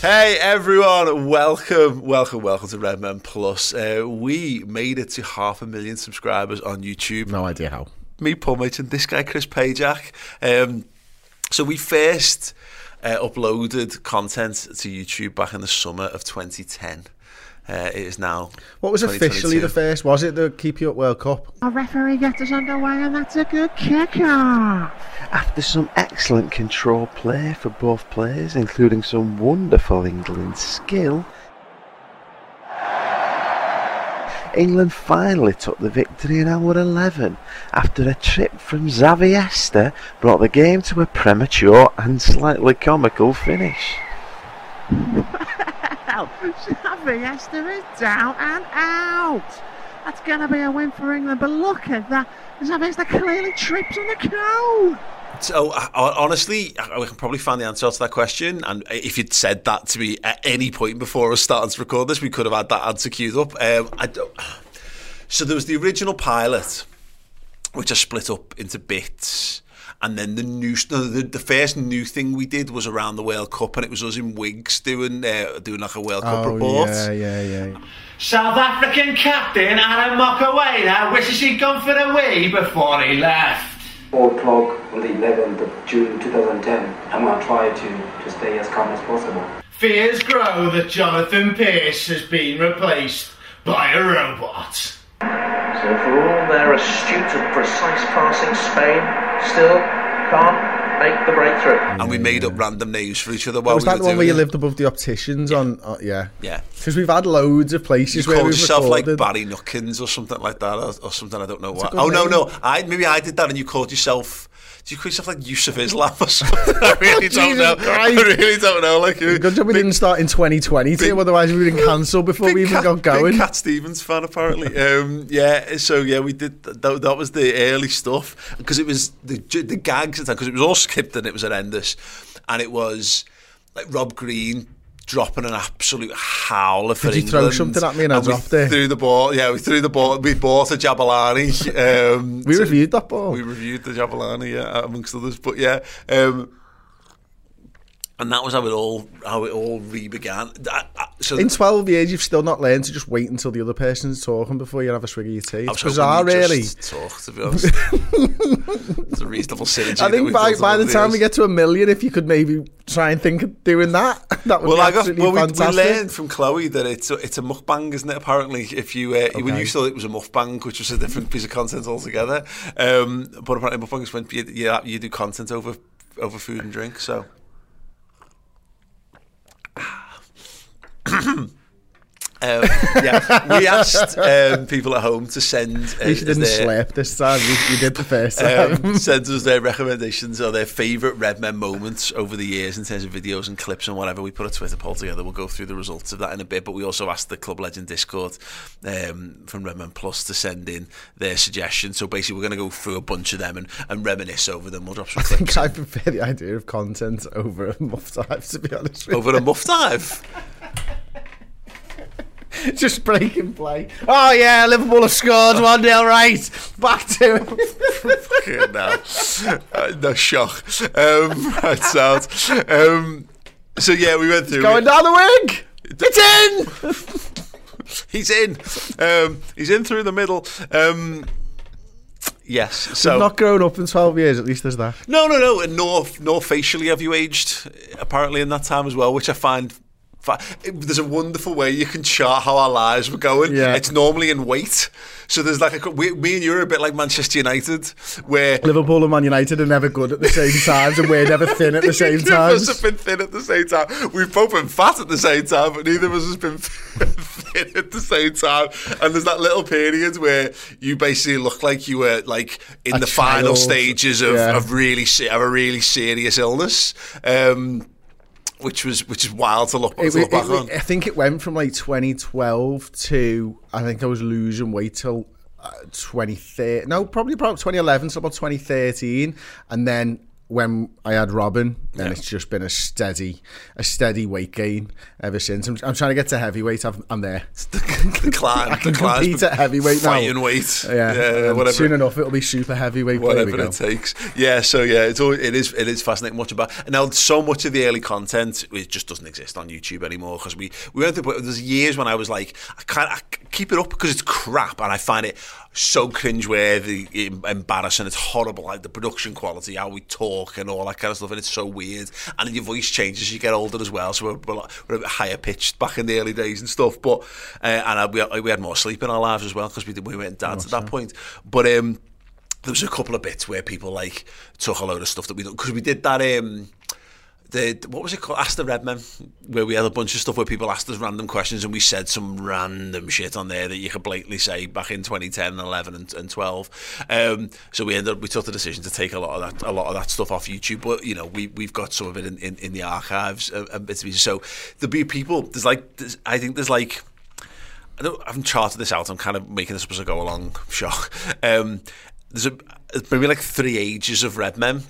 Hey everyone, welcome, welcome, welcome to Redmen Plus. Uh, we made it to half a million subscribers on YouTube. No idea how. Me, Paul Mitch, and this guy, Chris Pajak. Um, so we first uh, uploaded content to YouTube back in the summer of 2010. Uh, it is now. What was officially the first? Was it the Keep You Up World Cup? Our referee gets us underway, and that's a good kick off. After some excellent control play for both players, including some wonderful England skill, England finally took the victory in hour 11 after a trip from Xavi brought the game to a premature and slightly comical finish. Xavi is down and out. That's going to be a win for England, but look at that. Xavi clearly trips on the cone. So uh, honestly, I can probably find the answer to that question. And if you'd said that to me at any point before us starting to record this, we could have had that answer queued up. Um, I don't. So there was the original pilot, which I split up into bits. And then the new, the, the first new thing we did was around the World Cup, and it was us in wigs doing uh, doing like a World Cup oh, report. Yeah, yeah, yeah. South African captain Aaron Mokoena wishes he'd gone for the wee before he left. Old clock on the 11th of June 2010. I'm going to try to, to stay as calm as possible. Fears grow that Jonathan Pearce has been replaced by a robot. So for all their astute and precise passing, Spain still can't make the breakthrough. And we made up random names for each other while was we that were the one where you it. lived above the opticians on? Uh, yeah, Yeah. Because we've had loads of places You where called we've yourself recorded. like Barry Nuckins or something like that, or, or something I don't know what. good Oh no, no, I maybe I did that, and you called yourself. Did you call yourself like Yusuf Islam or something? I really don't know. Christ. I really don't know. Like Good job we big- didn't start in 2020, big- too, otherwise we would have been cancelled before we even Cat- got going. Cat Stevens fan apparently. um, yeah, so yeah, we did. That, that was the early stuff because it was the the gags because it was all scripted. and It was horrendous, and it was like Rob Green. dropping an absolute howl for Did England. Did you throw something at me and, I dropped it? threw the ball, yeah, we threw the ball, we bought a Jabalani. Um, we to, reviewed that ball. We reviewed the Jabalani, yeah, amongst others, but yeah. Um, and that was how it all how it all re began. So In 12 years, you've still not learned to just wait until the other person's talking before you have a swig of your tea. It's bizarre, really. just Talk to be honest. it's a reasonable synergy. I think by, by the time we get to a million, if you could maybe try and think of doing that, that would Well, be I got, well we, we learned from Chloe that it's a, it's a mukbang, isn't it? Apparently, if you uh, when you thought it was a mukbang, which was a different piece of content altogether, um, but apparently mukbang is when you, you, you do content over over food and drink. So Um, yeah, we asked um, people at home to send. Uh, You didn't their, slip this time. You, you did the first time. um, send us their recommendations or their favourite Red Men moments over the years in terms of videos and clips and whatever. We put a Twitter poll together. We'll go through the results of that in a bit. But we also asked the Club Legend Discord um, from Red Men Plus to send in their suggestions. So basically, we're going to go through a bunch of them and, and reminisce over them. We'll drop some I think clips I prefer the idea of content over a muff dive, to be honest with over a muff dive. Just break and play. Oh, yeah, Liverpool have scored 1 0, right. Back to it. Fucking no, uh, no shock. Um, right, sound. Um, so yeah, we went through. Going down the wing. It's in. He's in. Um, he's in through the middle. Um, Yes. So, So not grown up in 12 years, at least there's that. no, no, no. And nor nor facially have you aged. Apparently in that time as well, which I find. There's a wonderful way you can chart how our lives were going. Yeah. It's normally in weight. So there's like a we, me and you are a bit like Manchester United, where Liverpool and Man United are never good at the same times, and we're never thin at the same Neither of us have been thin at the same time. We've both been fat at the same time, but neither of us has been thin at the same time. And there's that little period where you basically look like you were like in A the final stages of, Yeah. of really of a really serious illness. Um, which was which is wild to look, to look it- back it- on. I think it went from like 2012 to I think I was losing weight till uh, 2013. No, probably about 2011 till about 2013, and then when I had Robin, then Yeah. it's just been a steady, a steady weight gain ever since. I'm, I'm trying to get to heavyweight. I've, I'm there. the climb, I can the compete at heavyweight now. fighting weight. Yeah, yeah whatever. Soon enough, it'll be super heavyweight. but there we whatever it takes. Yeah, so yeah, it's always, it is it is fascinating. Much about now so much of the early content it just doesn't exist on YouTube anymore because we we went through. There's years when I was like, I can't I keep it up because it's crap and I find it so cringeworthy, em- embarrassing. It's horrible, like the production quality, how we talk and all that kind of stuff, and it's so weird. And your voice changes as you get older as well, so we're, we're, we're a bit higher pitched back in the early days and stuff. But uh, and uh, we, had- we had more sleep in our lives as well because we did, we went dads at that point. But um there was a couple of bits where people like took a load of stuff that we because we did that um the what was it called Ask the Red Men where we had a bunch of stuff where people asked us random questions and we said some random shit on there that you could blatantly say back in 2010 and 11 and, and 12 um, so we ended up we took the decision to take a lot of that a lot of that stuff off YouTube but you know we, we've got some of it in, in, in the archives uh, pieces. so there'll be people there's like there's, I think there's like I, don't, I haven't charted this out. I'm kind of making this up as I go along. Shock. Um, there's a maybe like three ages of red men.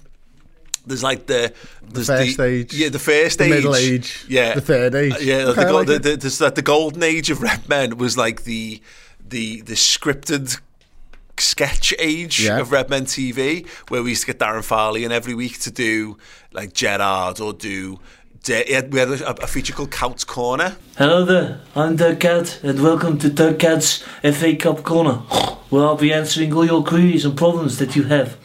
There's like the there's first the, age, yeah, the first the age, middle age, yeah, the third age. Uh, yeah. Okay, I the, like the, it. the, there's that the golden age of red men was like the the the scripted sketch age Yeah. of Red Men TV, where we used to get Darren Farley in every week to do like Gerard or do. De- we had a, a feature called Couts Corner. Hello there, I'm Doug Cat, and welcome to Doug Cat's FA Cup Corner, where I'll be answering all your queries and problems that you have.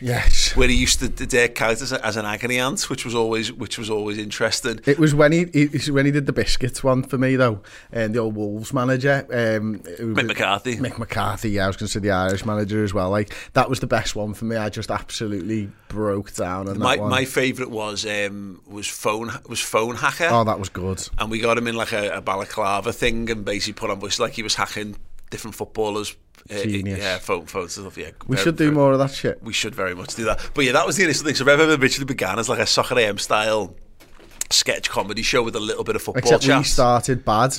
Yes. where he used to take characters as, an agony aunt, which was always which was always interesting. It was when he, he when he did the biscuits one for me though, and the old Wolves manager, um, Mick McCarthy. Mick McCarthy. Yeah, I was going to say the Irish manager as well. Like that was the best one for me. I just absolutely broke down on My that one. my favourite was um, was phone was phone hacker. oh, that was good. and we got him in like a, a balaclava thing and basically put on voice like he was hacking different footballers. Uh, Yeah, phone phones and stuff. Yeah, We very- should do very- more of that shit. We should very much do that. But yeah, that was the initial thing. So Rev originally began as like a Soccer AM style sketch comedy show with a little bit of football Except chat. we started bad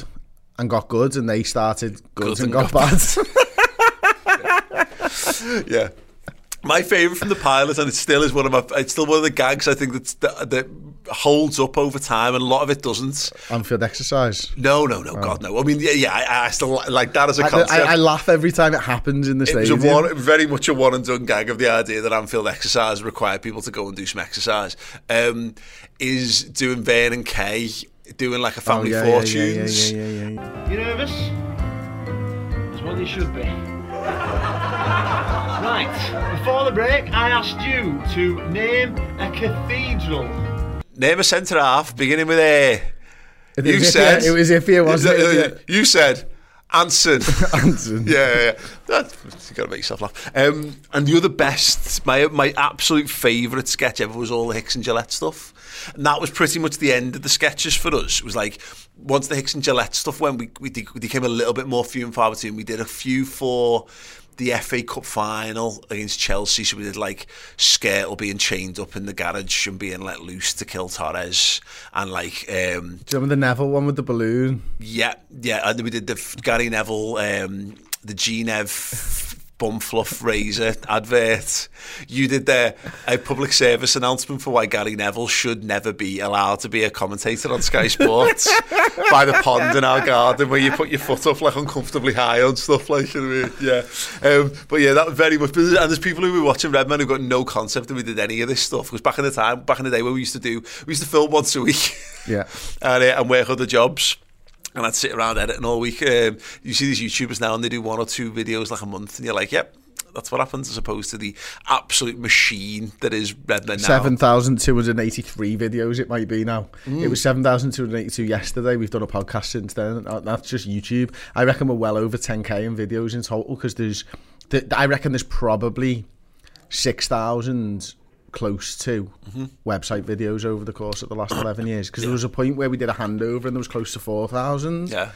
and got good, and they started good, Good and, got, got bad. yeah. My favourite from the pilot, and it still is one of my. It's still one of the gags I think that's, that that holds up over time, and a lot of it doesn't. Anfield exercise. No, no, no, God, no. I mean, yeah, yeah. I, I still like that as a I, concept. I, I laugh every time it happens in the it stadium. a one, very much a one and done gag of the idea that Anfield exercise required people to go and do some exercise. Um, is doing Vernon Kay doing like a Oh, family yeah, yeah, fortunes. Yeah, yeah, yeah, yeah, yeah. You nervous? As well you should be. Right, before the break, I asked you to name a cathedral. Name a centre half beginning with A. It You said it was iffy, wasn't it? You said Anson. Anson. yeah, yeah, you got to make yourself laugh. Um, and the other best, my my absolute favourite sketch ever was all the Hicks and Gillett stuff. And that was pretty much the end of the sketches for us. It was like once the Hicks and Gillett stuff went, we we, did, we became a little bit more few and far between. We did a few for the FA Cup final against Chelsea. So we did like Skrtel being chained up in the garage and being let loose to kill Torres, and like um, Do you remember the Neville one with the balloon? yeah, yeah. And then we did the Gary Neville, um, the Genev bum fluff razor advert. You did the a public service announcement for why Gary Neville should never be allowed to be a commentator on Sky Sports by the pond in our garden where you put your foot up like uncomfortably high on stuff like you know, I mean? yeah. Um, but yeah, that very much. And there's people who were watching Redman who got no concept that we did any of this stuff because back in the time, back in the day where we used to do, we used to film once a week Yeah. and, uh, and work other jobs. And I'd sit around editing all week. Um, you see these YouTubers now, and they do one or two videos like a month, and you're like, "Yep, that's what happens as opposed to the absolute machine that is Redmen now. 7,283 videos it might be now. It was 7,282 yesterday. We've done a podcast since then. That's just YouTube. I reckon we're well over 10k in videos in total because there's, th- I reckon there's probably 6,000 close to website videos over the course of the last 11 years because there was a point where we did a handover and there was close to 4,000 Yeah.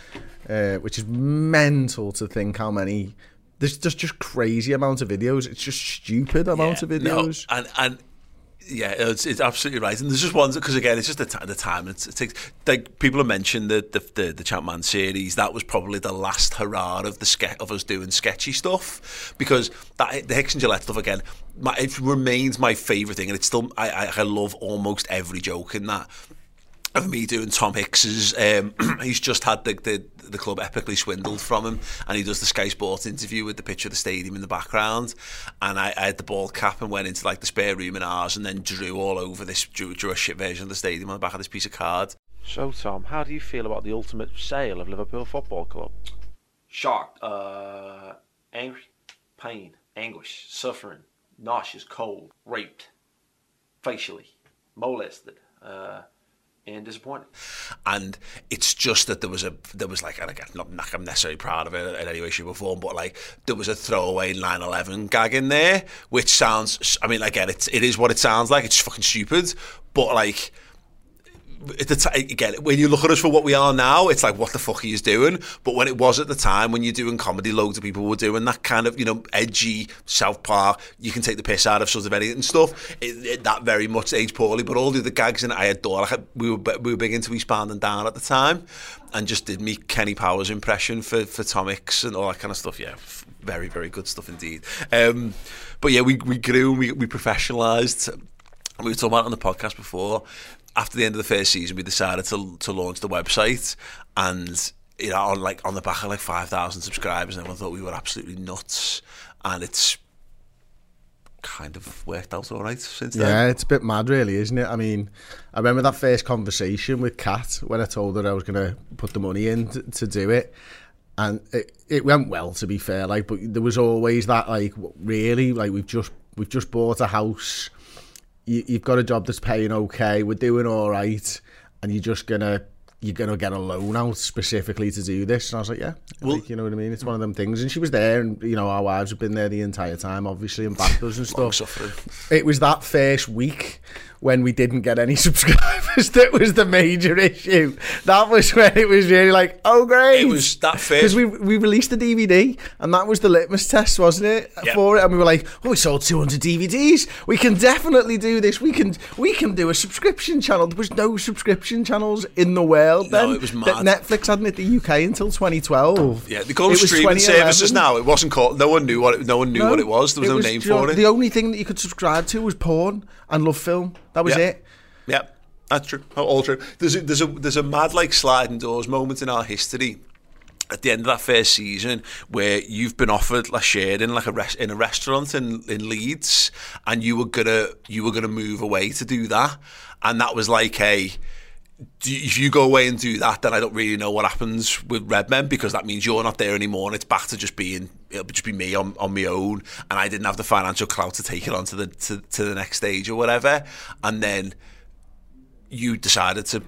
uh, which is mental to think how many there's just just crazy amount of videos. It's just stupid amount of videos. No, videos and and yeah, it's, it's absolutely right. And there's just ones because again, it's just the, ti- the time. It's, it takes like people have mentioned the the the, the Champman series. That was probably the last hurrah of the ske- of us doing sketchy stuff because that the Hicks and Gillett stuff again. My, it remains my favourite thing, and it's still I, I I love almost every joke in that. Of me doing Tom Hicks's, um, he's just had the, the the club epically swindled from him, and he does the Sky Sports interview with the picture of the stadium in the background. And I, I had the ball cap and went into like the spare room in ours, and then drew all over this drew, drew a shit version of the stadium on the back of this piece of card. So, Tom, how do you feel about the ultimate sale of Liverpool Football Club? Shocked, uh, angry, pain, anguish, suffering, nauseous, cold, raped, facially, molested, uh, and disappointed. and it's just that there was a there was like and again not like I'm necessarily proud of it in any way shape or form but like there was a throwaway 9/11 gag in there which sounds I mean again it's it is what it sounds like it's fucking stupid but like at the again, when you look at us for what we are now, it's like, what the fuck are you doing? But when it was at the time, when you're doing comedy, loads of people were doing that kind of, you know, edgy South Park, you can take the piss out of sort of anything and stuff. It, it, that very much aged poorly, but all the other gags in it, I adore. Like, we were we were big into Eastbound and Down at the time, and just did me Kenny Powers impression for for Tom Hicks and all that kind of stuff. Yeah, very very good stuff indeed. Um, but yeah, we we grew, we we professionalised we were talking about it on the podcast before. After the end of the first season, we decided to to launch the website, and you know, on like on the back of like five thousand subscribers, and everyone thought we were absolutely nuts. And it's kind of worked out all right since then. Yeah, it's a bit mad, really, isn't it? I mean, I remember that first conversation with Kat when I told her I was going to put the money in to, to do it, and it, it went well, to be fair. Like, but there was always that, like, really, like we've just we've just bought a house. You, you've got a job that's paying okay. We're doing all right, and you're just gonna you're gonna get a loan out specifically to do this. And I was like, yeah, Well- like, you know what I mean. It's one of them things. And she was there, and you know, our wives have been there the entire time, obviously, and backed us and stuff it was that first week when we didn't get any subscribers that was the major issue. That was when it was really like, oh great. It was that because we we released the DVD and that was the litmus test, wasn't it, Yeah. for it? And we were like, oh, we sold 200 DVDs. We can definitely do this. We can we can do a subscription channel. There was no subscription channels in the world No, then. it was mad. Netflix hadn't hit the UK until 2012. Yeah, they call It streaming services now. It wasn't called. No one knew what. It, no one knew what it was. There was no name know, for it. The only thing that you could subscribe to was porn and love film. That was Yeah. it. Yeah, that's true. All true. There's a, there's a there's a mad like sliding doors moment in our history. At the end of that first season, where you've been offered like shared in like a res- in a restaurant in, in Leeds, and you were gonna you were gonna move away to do that, and that was like a do, if you go away and do that, then I don't really know what happens with Redmen because that means you're not there anymore, and it's back to just being it'll just be me on, on my own, and I didn't have the financial clout to take it on to the to, to the next stage or whatever, and then you decided to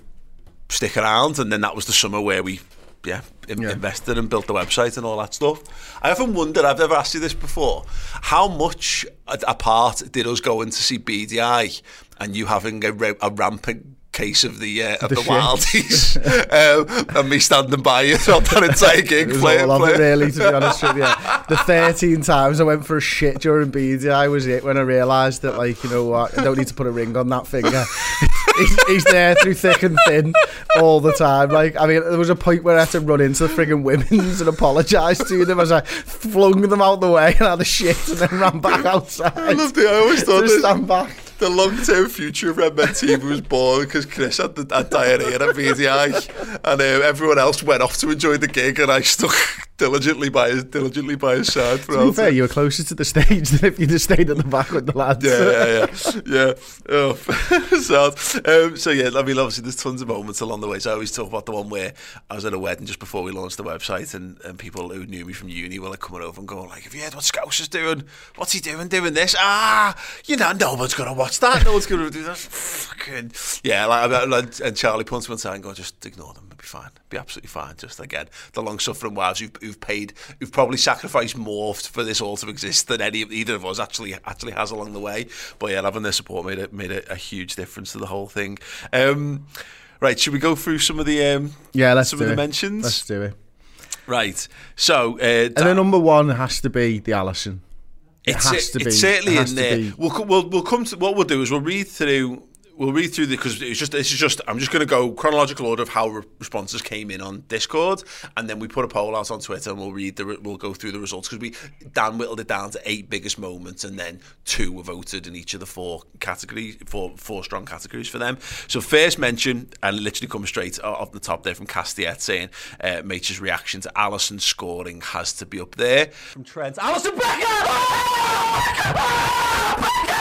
stick around, and then that was the summer where we, yeah, in- Yeah. invested and built the website and all that stuff. I often wondered, I've never asked you this before, how much a, a part did us going to see BDI and you having a, a rampant case of the uh, of The the, wildies um, and me standing by you throughout that entire gig It was playing, all of it, really, to be honest with you. The 13 times I went for a shit during BDI was it when I realised that, like, you know what, I don't need to put a ring on that finger. he's, he's there through thick and thin all the time. Like, I mean, there was a point where I had to run into the frigging women's and apologise to them as I flung them out the way and had a shit and then ran back outside. I loved it. I always thought to this, stand back. The long-term future of Red Men TV was born because Chris had, the, had diarrhea at BDI and um, everyone else went off to enjoy the gig and I stuck diligently by his diligently by his side To be fair, you were closer to the stage than if you'd have stayed at the back with the lads. yeah, yeah, yeah, yeah. Oh, sad. Um, so yeah, I mean, obviously, there's tons of moments along the way. So I always talk about the one where I was at a wedding just before we launched the website, and, and people who knew me from uni were like coming over and going like, "Have you heard what Scouse is doing? What's he doing? Doing this? Ah, you know, no one's gonna watch that. No one's gonna do that. Fucking yeah." Like, like, and Charlie punts me on side and go, "Just ignore them. Be fine. Be absolutely fine." Just again, the long-suffering wives who've, who've paid, who've probably sacrificed more for this all to exist than any either of us actually actually has along the way. But yeah, having their support made it made a, a huge difference to the whole thing. Um, right, should we go through some of the um, Yeah, let's some do of the it. mentions? Let's do it. Right, so uh, And then number one has to be the Alisson. It it's, has to be. it's certainly it in there. We'll, we'll we'll come to what we'll do is we'll read through. We'll read through the because it's just this is just I'm just going to go chronological order of how re- responses came in on Discord, and then we put a poll out on Twitter and we'll read the we'll go through the results because we Dan whittled it down to eight biggest moments and then two were voted in each of the four categories four four strong categories for them. So first mention and literally comes straight off the top there from Castiet saying uh, reaction to Alisson scoring has to be up there from Trent. Alisson Are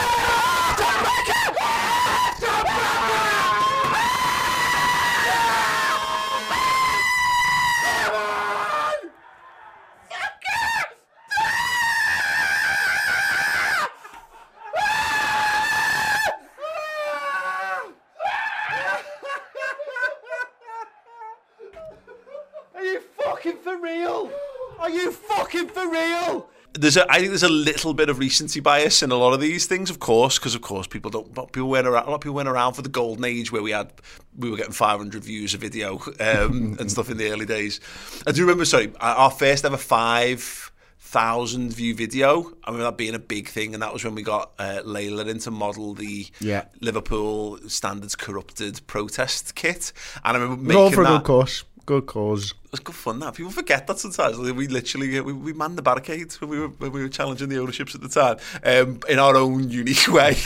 real? Are you fucking for real? there's a, I think there's a little bit of recency bias in a lot of these things, of course, because of course people don't people went around, a lot of people went around for the golden age where we had we were getting 500 views a video um, and stuff in the early days. I do remember, sorry, our first ever five thousand view video. I remember that being a big thing, and that was when we got uh, Layla in to model the Yeah. Liverpool standards corrupted protest kit, and I remember making for a good cause. Good cause. it was good fun. That people forget that sometimes. We literally we, we manned the barricades when we were when we were challenging the ownerships at the time um, in our own unique way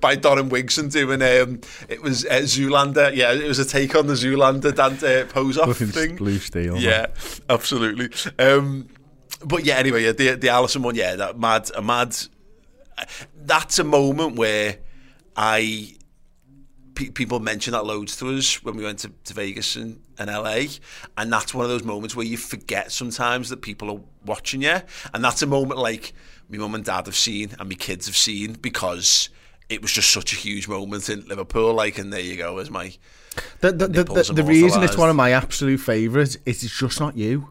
by Don and Wigson doing um, it was uh, Zoolander. Yeah, it was a take on the Zoolander Dan, uh, pose off thing. blue steel. Yeah, absolutely. Um, but yeah, anyway, yeah, the the Alisson one, yeah, that mad, a mad. That's a moment where I pe- people mention that loads to us when we went to, to Vegas and, and LA, and that's one of those moments where you forget sometimes that people are watching you, and that's a moment like my mum and dad have seen and my kids have seen because it was just such a huge moment in Liverpool. Like, and there you go, as my The, the, the, the, the reason it's one of my absolute favourites is it's just not you.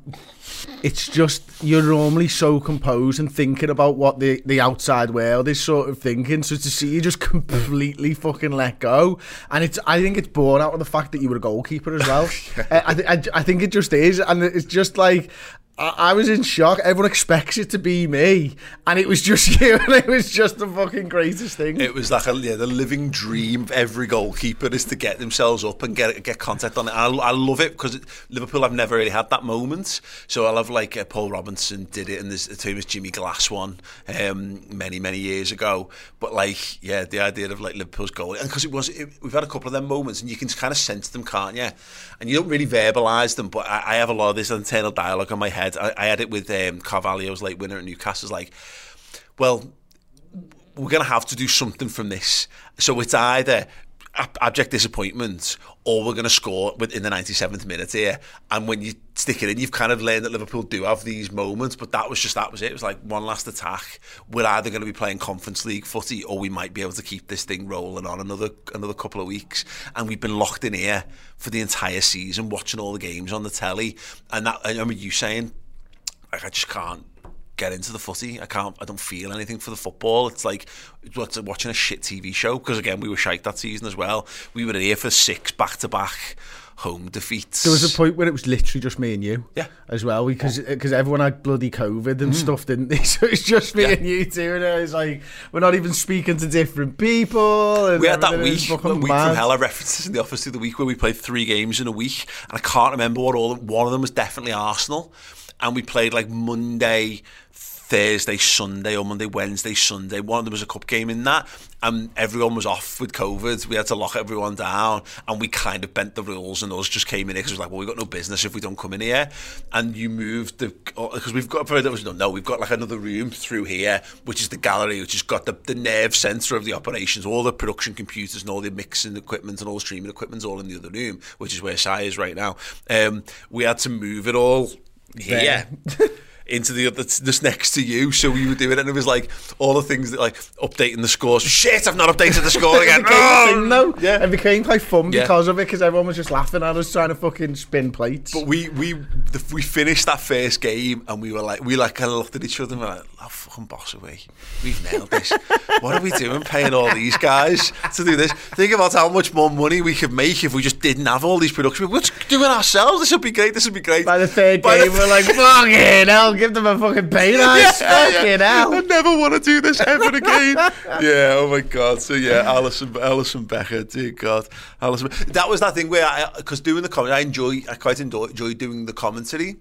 It's just you're normally so composed and thinking about what the, the outside world is sort of thinking. So to see you just completely fucking let go, and it's I think it's born out of the fact that you were a goalkeeper as well. Uh, I, I, I, I think it just is, and it's just like. I was in shock. Everyone expects it to be me, and it was just you, and it was just the fucking greatest thing. It was like a, yeah, the living dream of every goalkeeper is to get themselves up and get get contact on it. And I, I love it because Liverpool have never really had that moment. So I love like uh, Paul Robinson did it, and there's the famous Jimmy Glass one um, many many years ago. But like yeah, the idea of like Liverpool's goal, and because it was it, we've had a couple of them moments, and you can kind of sense them, can't you? And you don't really verbalise them, but I, I have a lot of this internal dialogue in my head. I, I had it with um, Carvalho's late winner at Newcastle's like, well we're going to have to do something from this. So it's either abject disappointment or we're going to score within the 97th minute here. And when you stick it in, you've kind of learned that Liverpool do have these moments, but that was just, that was it. It was like one last attack. We're either going to be playing Conference League footy or we might be able to keep this thing rolling on another another couple of weeks. And we've been locked in here for the entire season, watching all the games on the telly. And that, I remember you saying, like, I just can't get into the footy. I can't. I don't feel anything for the football. It's like it's watching a shit TV show. Because again, we were shite that season as well. We were here for six back to back home defeats. There was a point where it was literally just me and you. Yeah. As well, because because everyone had bloody COVID and Mm. stuff, didn't they? So it's just me Yeah. and you two, and it's like we're not even speaking to different people. We had that week, a week mad. from hell. I referenced in the office the week where we played three games in a week, and I can't remember what all. One of them was definitely Arsenal, and we played like Monday. Thursday, Sunday, or Monday, Wednesday, Sunday. One there was a cup game in that, and everyone was off with COVID. We had to lock everyone down, and we kind of bent the rules, and us just came in here because it was like, well, we've got no business if we don't come in here. And you moved the because we've got for those who don't we've got like another room through here, which is the gallery, which has got the, the nerve centre of the operations, all the production computers and all the mixing equipment and all the streaming equipment's all in the other room, which is where Sai is right now. Um, we had to move it all here. into the other just next to you so we were doing it and it was like all the things that like updating the scores shit I've not updated the score again It became a thing, oh! though. yeah It became quite fun Yeah. because of it, because everyone was just laughing at us trying to fucking spin plates. But we we the, we finished that first game and we were like we like kind of looked at each other and we were like, "Oh fucking boss away, we've nailed this. what are we doing paying all these guys to do this? Think about how much more money we could make if we just didn't have all these production. We're just doing it ourselves. This would be great. This would be great." By the third By the- game, we're like, fucking hell, give them a fucking pay rise. fucking hell. I never want to do this ever again. yeah, oh my god. So yeah, Alisson, Alisson Becker, dear God, Alisson. That was that thing where I, because doing the commentary, I enjoy, I quite enjoy, doing the commentary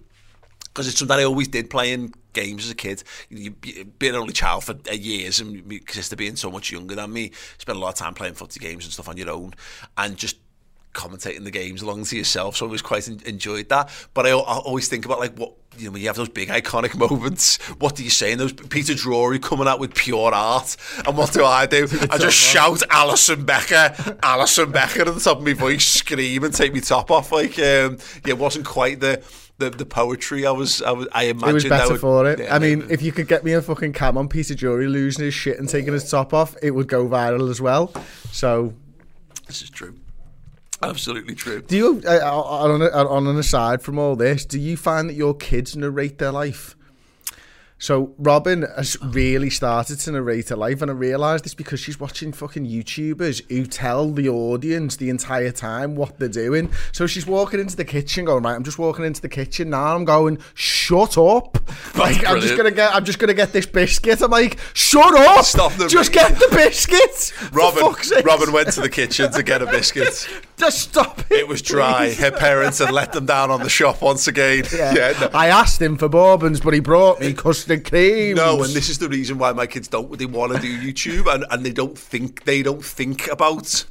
because it's something I always did playing games as a kid. You, you- being an only child for uh, years and my sister being so much younger than me, spent a lot of time playing footy games and stuff on your own, and just commentating the games along to yourself. So I always quite enjoyed that. But I, I always think about like what you know when you have those big iconic moments. What do you say? And those Peter Drury coming out with pure art. And what do I do? I just shout Alisson Becker, Alisson Becker at the top of my voice, scream and take my top off. Like um, yeah, it wasn't quite the. The, the poetry I was I was I imagined It was better would- for it. Yeah, I mean, if you could get me a fucking cam on Peter Drury losing his shit and taking his top off, it would go viral as well. So, this is true, absolutely true. do you, uh, on, a, on an aside from all this, do you find that your kids narrate their life? So Robin has really started to narrate her life, and I realised it's because she's watching fucking YouTubers who tell the audience the entire time what they're doing. So she's walking into the kitchen, going right. I'm just walking into the kitchen now. I'm going, shut up! Like I'm just gonna get, I'm just gonna get this biscuit. I'm like, shut up! Stop the just get the biscuit. Robin. Robin went to the kitchen to get a biscuit. Just stop it. It was dry. please. Her parents had let them down on the shop once again. Yeah. no. I asked him for bourbons, but he brought me custard creams. No, and this is the reason why my kids don't. They want to do YouTube, and, and they don't think they don't think about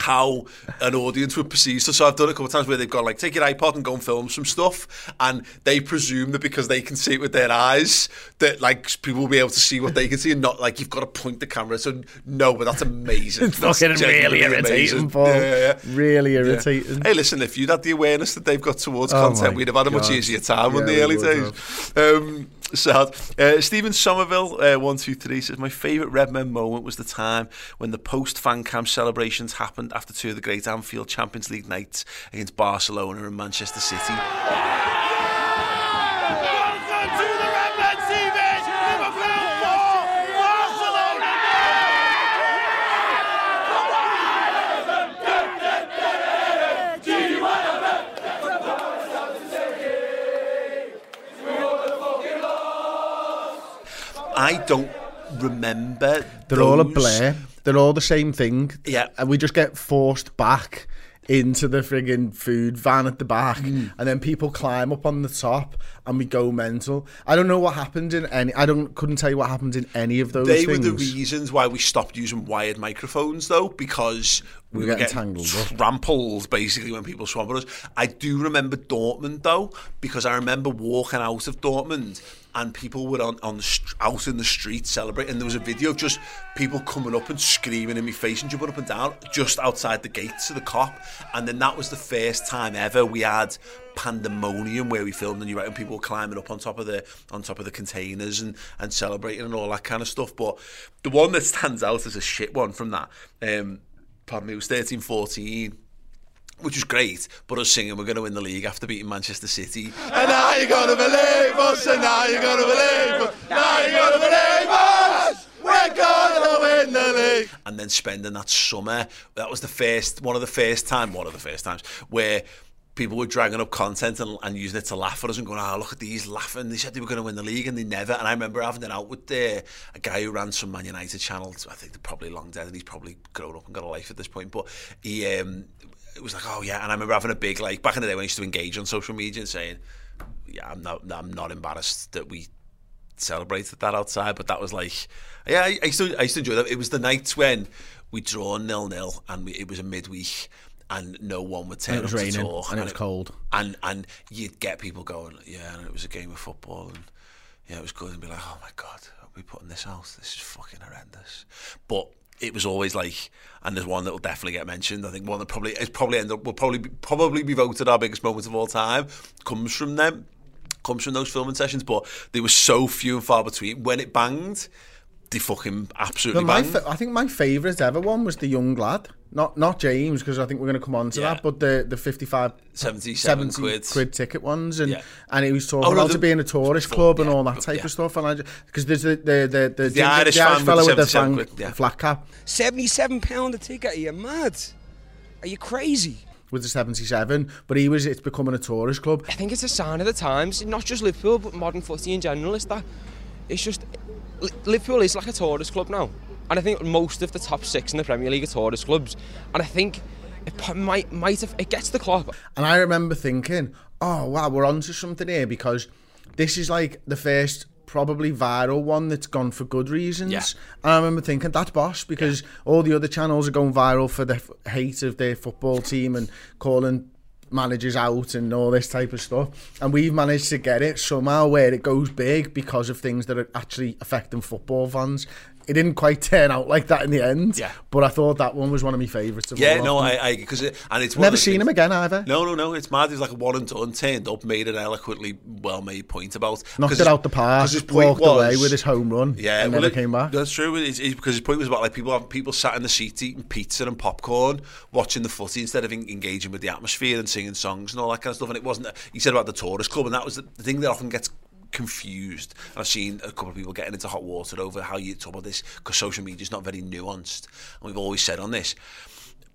how an audience would perceive stuff. So I've done a couple of times where they've gone like, take your iPod and go and film some stuff, and they presume that because they can see it with their eyes, that like people will be able to see what they can see, and not like you've got to point the camera. So no, but that's amazing. It's That's fucking really irritating, amazing. Paul. Yeah, yeah, yeah. Really Yeah. irritating. Hey, listen, if you'd had the awareness that they've got towards Oh content, we'd have had a much easier time in the early days. Um, sad. Uh, Stephen Somerville, uh, one two three says my favourite Redmen moment was the time when the post fan cam celebrations happened after two of the great Anfield Champions League nights against Barcelona and Manchester City. I don't remember. They're all a blur. They're all the same thing. Yeah. And we just get forced back into the frigging food van at the back Mm. and then people climb up on the top and we go mental. I don't know what happened in any I don't couldn't tell you what happened in any of those They things. were the reasons why we stopped using wired microphones, though, because we, were were getting tangled up. trampled basically when people swam at us. I do remember Dortmund though, because I remember walking out of Dortmund and people were on, on the out in the street celebrating. There was a video of just people coming up and screaming in my face and jumping up and down just outside the gates of the cop. And then that was the first time ever we had pandemonium where we filmed and you're right and people were climbing up on top of the on top of the containers and and celebrating and all that kind of stuff but the one that stands out is a shit one from that um pardon me it was 13 14 which was great, but us singing we're going to win the league after beating Manchester City. And now you're going to believe us, and now you're going to believe us, now you're going to believe us, we're going to win the league. And then spending that summer, that was the first, one of the first time, one of the first times, where people were dragging up content and, and using it to laugh at us and going, oh, look at these laughing. They said they were going to win the league and they never. And I remember having it out with uh, a guy who ran some Man United channels. I think they're probably long dead and he's probably grown up and got a life at this point. But he, um, it was like, oh yeah. And I remember having a big, like, back in the day when I used to engage on social media and saying, yeah, I'm not, I'm not embarrassed that we celebrated that outside, but that was like, yeah, I, I, used, to, I used to enjoy that. It was the nights when we drawn nil nil, and we, it was a midweek. And no one would turn And it was up raining, to talk, and it was cold. and and you'd get people going, yeah, and it was a game of football, and yeah, it was good, and be like, oh my god, are we putting this out? This is fucking horrendous. But it was always like, and there's one that will definitely get mentioned. I think one that probably is probably end up will probably be, probably be voted our biggest moment of all time comes from them, comes from those filming sessions. But they were so few and far between. When it banged, they fucking absolutely But my, fa- I think my favourite ever one was the young lad. Not not James because I think we're going to come on to Yeah. that, but the the 55, 77 quid. quid ticket ones, and Yeah. and he was talking Oh, no, about the- it being a tourist club and yeah, all that type yeah. of stuff, and I because there's the the the, the, The Irish fan with fellow the with the fang- quid, yeah. flat cap Seventy-seven pound a ticket. Are you mad? Are you crazy? with the seventy seven, but he was it's becoming a tourist club. I think it's a sign of the times. Not just Liverpool, but modern footy in general. Is that it's just Li- Liverpool is like a tourist club now, and I think most of the top six in the Premier League are tourist clubs. And I think it might might have it gets the club. And I remember thinking, oh wow, we're onto something here because this is like the first probably viral one that's gone for good reasons. Yeah. And I remember thinking that boss because all the other channels are going viral for the hate of their football team and calling managers out and all this type of stuff. And we've managed to get it somehow where it goes big because of things that are actually affecting football fans. It didn't quite turn out like that in the end. Yeah. But I thought that one was one of my favourites. Of Yeah, no, I. I, because it, and it's never seen things- him again either. No, no, no. It's mad. He's like a one and done. Turned up, made an eloquently well made point about. knocked it his- out the park, his point walked away was- with his home run, Yeah, and well, never it- came back. That's true. It's, it's because his point was about like people having people sat in the seat eating pizza and popcorn, watching the footy instead of en- engaging with the atmosphere and singing songs and all that kind of stuff. And it wasn't. He said about the tourist club, and that was the, the thing that often gets confused. And I've seen a couple of people getting into hot water over how you talk about this because social media is not very nuanced, and we've always said on this.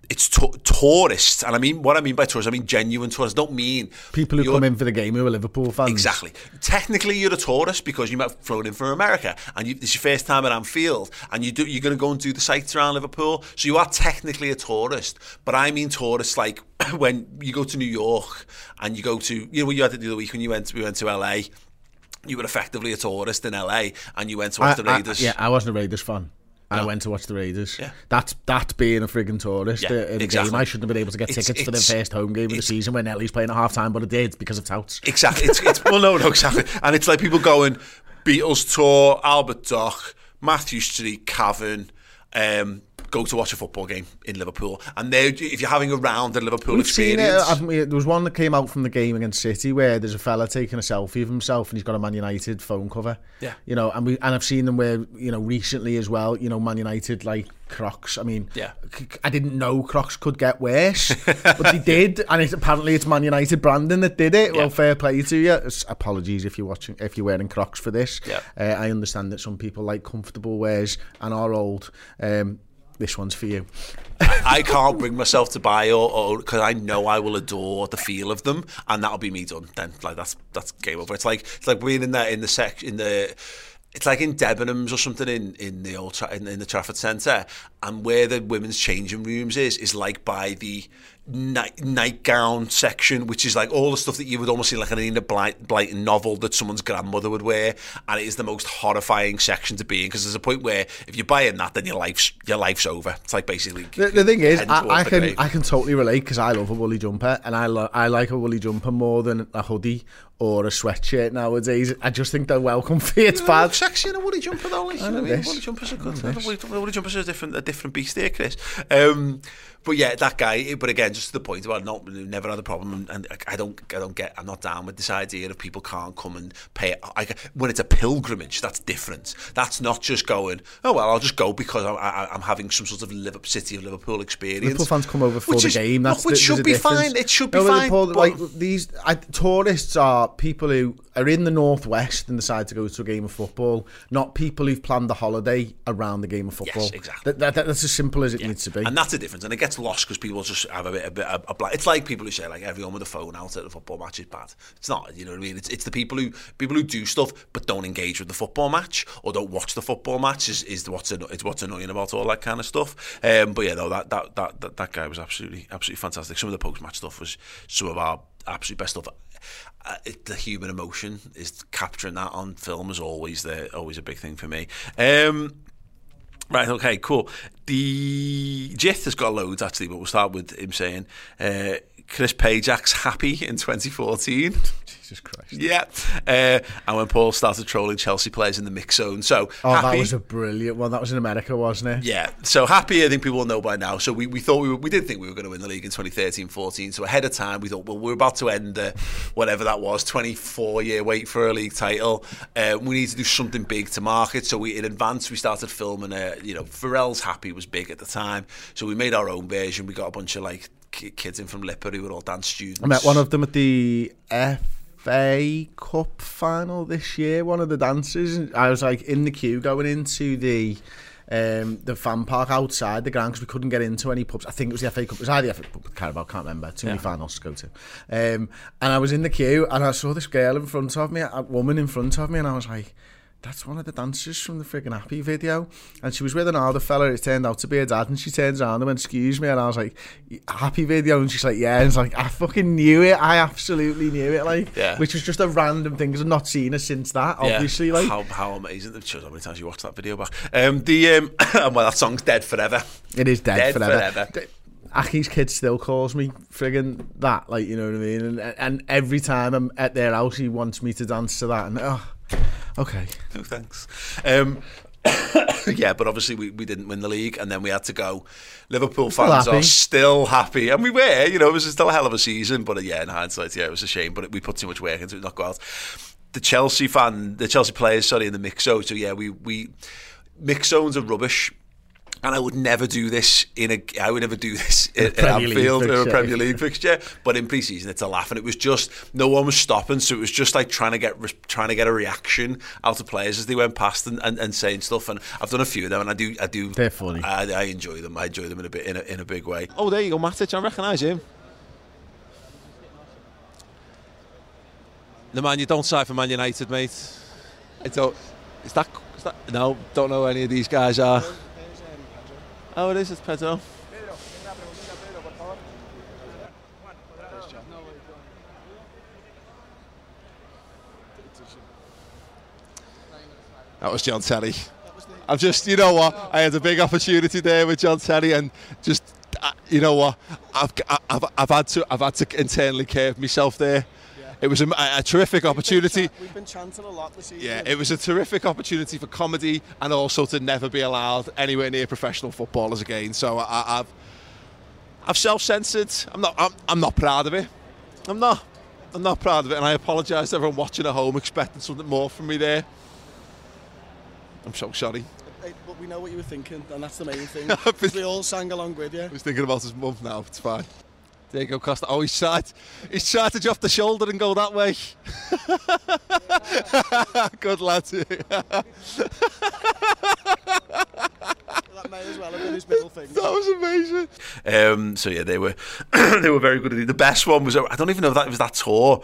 It's to- tourists, and I mean what I mean by tourists. I mean genuine tourists. I don't mean People who come in for the game who are Liverpool fans. Exactly. Technically, you're a tourist because you might have flown in from America and you, it's your first time at Anfield and you do, you're going to go and do the sights around Liverpool. So you are technically a tourist. But I mean tourists like when you go to New York and you go to, you know, what you had to do the other week when you went, we went to LA. You were effectively a tourist in LA and you went to watch I, the I- Raiders. yeah, I wasn't a Raiders fan. I went to watch the Raiders. Yeah. That's that's being a frigging tourist Yeah, uh, in a exactly. game. I shouldn't have been able to get It's- tickets for the first home game of the season when Ellie's playing at half time, but I did because of touts. Exactly. It's, it's well, no, no, exactly. And it's like people going Beatles tour, Albert Dock, Mathew Street, Cavern, um, go to watch a football game in Liverpool. And they, if you're having a round at Liverpool We've seen it. experience. There was one that came out from the game against City where there's a fella taking a selfie of himself and he's got a Man United phone cover. Yeah. You know, and we and I've seen them where you know recently as well. You know, Man United like Crocs. I mean, Yeah. I didn't know Crocs could get worse, but they did, and it, apparently it's Man United branding that did it. Yeah. Well, fair play to you. S- Apologies if you're watching, if you're wearing Crocs for this. Yeah. Uh, I understand that some people like comfortable wears and are old. Um, this one's for you. I can't bring myself to buy or because I know I will adore the feel of them, and that'll be me done. Then, like that's that's game over. It's like it's like being in that in the sec in the. It's like in Debenhams or something in, in the old tra- in, in the Trafford Centre, and where the women's changing rooms is is like by the night nightgown section, which is like all the stuff that you would almost see like an Enid Blight, Blyton novel that someone's grandmother would wear, and it is the most horrifying section to be in because there's a point where if you're buying that, then your life's your life's over. It's like basically The, the thing is, I, I can grave. I can totally relate because I love a woolly jumper, and I lo- I like a woolly jumper more than a hoodie or a sweatshirt nowadays. I just think they're well comfy. It's Yeah, bad. sexy in a woolly jumper though. You know what I mean? Woolly jumpers are good. Woolly, woolly jumpers are a different, a different beast there, Chris. Um, but yeah, that guy. But again, just to the point about not never had a problem, and I don't, I don't get, I'm not down with this idea of people can't come and pay. I, when it's a pilgrimage, that's different. That's not just going. Oh well, I'll just go because I'm, I, I'm having some sort of Liverpool, city of Liverpool experience. Liverpool fans come over for the is- game. That's which the, should be difference. fine. It should be No, fine, but- like these I, tourists are people who are in the northwest and decide to go to a game of football, not people who've planned the holiday around the game of football. Yes, exactly. That, that, that's as simple as it needs to be. And that's the difference. And it gets lost because people just have a bit a bit, a, a black. It's like people who say like everyone with a phone out at football match is bad. It's not. You know what I mean? It's it's the people who people who do stuff but don't engage with the football match or don't watch the football match is, is what's anno- it's what's annoying about all that kind of stuff. Um, but yeah, no, that, that that that that guy was absolutely absolutely fantastic. Some of the post match stuff was some of our absolute best stuff. Uh, it, the human emotion is capturing that on film is always the always a big thing for me. Um, Right, okay, cool. The Jith has got loads actually, but we'll start with him saying uh, Chris Pajak's happy in 2014. Jesus Christ. Yeah. Uh, and when Paul started trolling Chelsea players in the mix zone. So, Oh, happy. that was a brilliant one. That was in America, wasn't it? Yeah, so happy. I think people will know by now. So we, we thought we were, we did think we were going to win the league in 2013-14. So ahead of time, we thought, well, we're about to end the whatever that was, 24 year wait for a league title. Uh, we need to do something big to market. So we in advance we started filming. A, you know, Pharrell's Happy was big at the time, so we made our own version. We got a bunch of like kids in from LIPA who were all dance students. I met one of them at the FA Cup final this year. One of the dancers. and I was like in the queue going into the um, the fan park outside the ground because we couldn't get into any pubs. I think it was the FA Cup. It was either the FA Cup or the Carabao. Can't remember. Too many Yeah. finals to go to. Um, and I was in the queue and I saw this girl in front of me, a woman in front of me, and I was like. That's one of the dancers from the friggin' Happy video. And she was with an older fella, it turned out to be her dad, and she turns around and went, excuse me, and I was like, Happy video? And she's like, yeah, and it's like, I fucking knew it, I absolutely knew it, like, Yeah. which was just a random thing, because I've not seen her since that, Yeah. obviously, like. how, how amazing! Shows how many times you watched that video back. Um, the um, and well, that song's dead forever. It is dead, Dead forever. forever. Aki's kid still calls me friggin' that, like you know what I mean. And and every time I'm at their house, he wants me to dance to that. And oh, okay. No thanks. Um, yeah, but obviously we, we didn't win the league, and then we had to go. Liverpool Still fans happy. are still happy, and we were. You know, it was still a hell of a season, but uh, yeah, in hindsight, yeah, it was a shame. But we put too much work into it, not go out. The Chelsea fan, the Chelsea players, sorry, in the mix zone. So yeah, we we mix zones are rubbish. And I would never do this in a. I would never do this In a in, in Anfield or a. Premier League fixture. But in pre-season, it's a laugh, and it was just no one was stopping. So it was just like trying to get trying to get a reaction out of players as they went past and, and, and saying stuff. And I've done a few of them, and I do I do. They're funny. I, I enjoy them. I enjoy them in a bit in a, in a big way. Oh, there you go, Matic. I recognise him. The man you don't sign for Man United, mate. I don't. Is that? Is that? No, don't know who any of these guys are. Oh, it is. It's Pedro. That was John Terry. I've just, you know what, I had a big opportunity there with John Terry, and just, uh, you know what, I've, I've, I've had to, I've had to internally curve myself there. It was a, a terrific opportunity. We've been chanting a lot this season. Yeah, it was a terrific opportunity for comedy and also to never be allowed anywhere near professional footballers again. So I, I've, I've self-censored. I'm not, I'm, I'm not proud of it. I'm not. I'm not proud of it, and I apologise to everyone watching at home expecting something more from me there. I'm so sorry. Hey, but we know what you were thinking, and that's the main thing. we all sang along with you. I was thinking about his mum now. It's fine. Diego Costa. Oh, he's tried. He's tried to drop the shoulder and go that way. Good lad. That may as well have been his middle finger. That was amazing. Um, so yeah, they were they were very good. At it. The best one was I don't even know if that was that tour.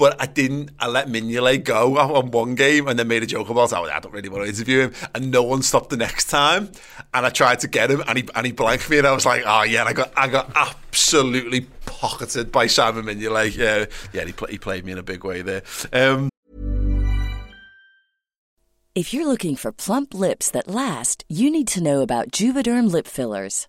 But I didn't. I let Mignolet go on one game, and then made a joke about, "Oh, I don't really want to interview him." And no one stopped the next time. And I tried to get him, and he and he blanked me, and I was like, "Oh yeah." And I got I got absolutely pocketed by Simon Mignolet. Yeah, yeah. He, play, he played me in a big way there. Um, If you're looking for plump lips that last, you need to know about Juvederm lip fillers.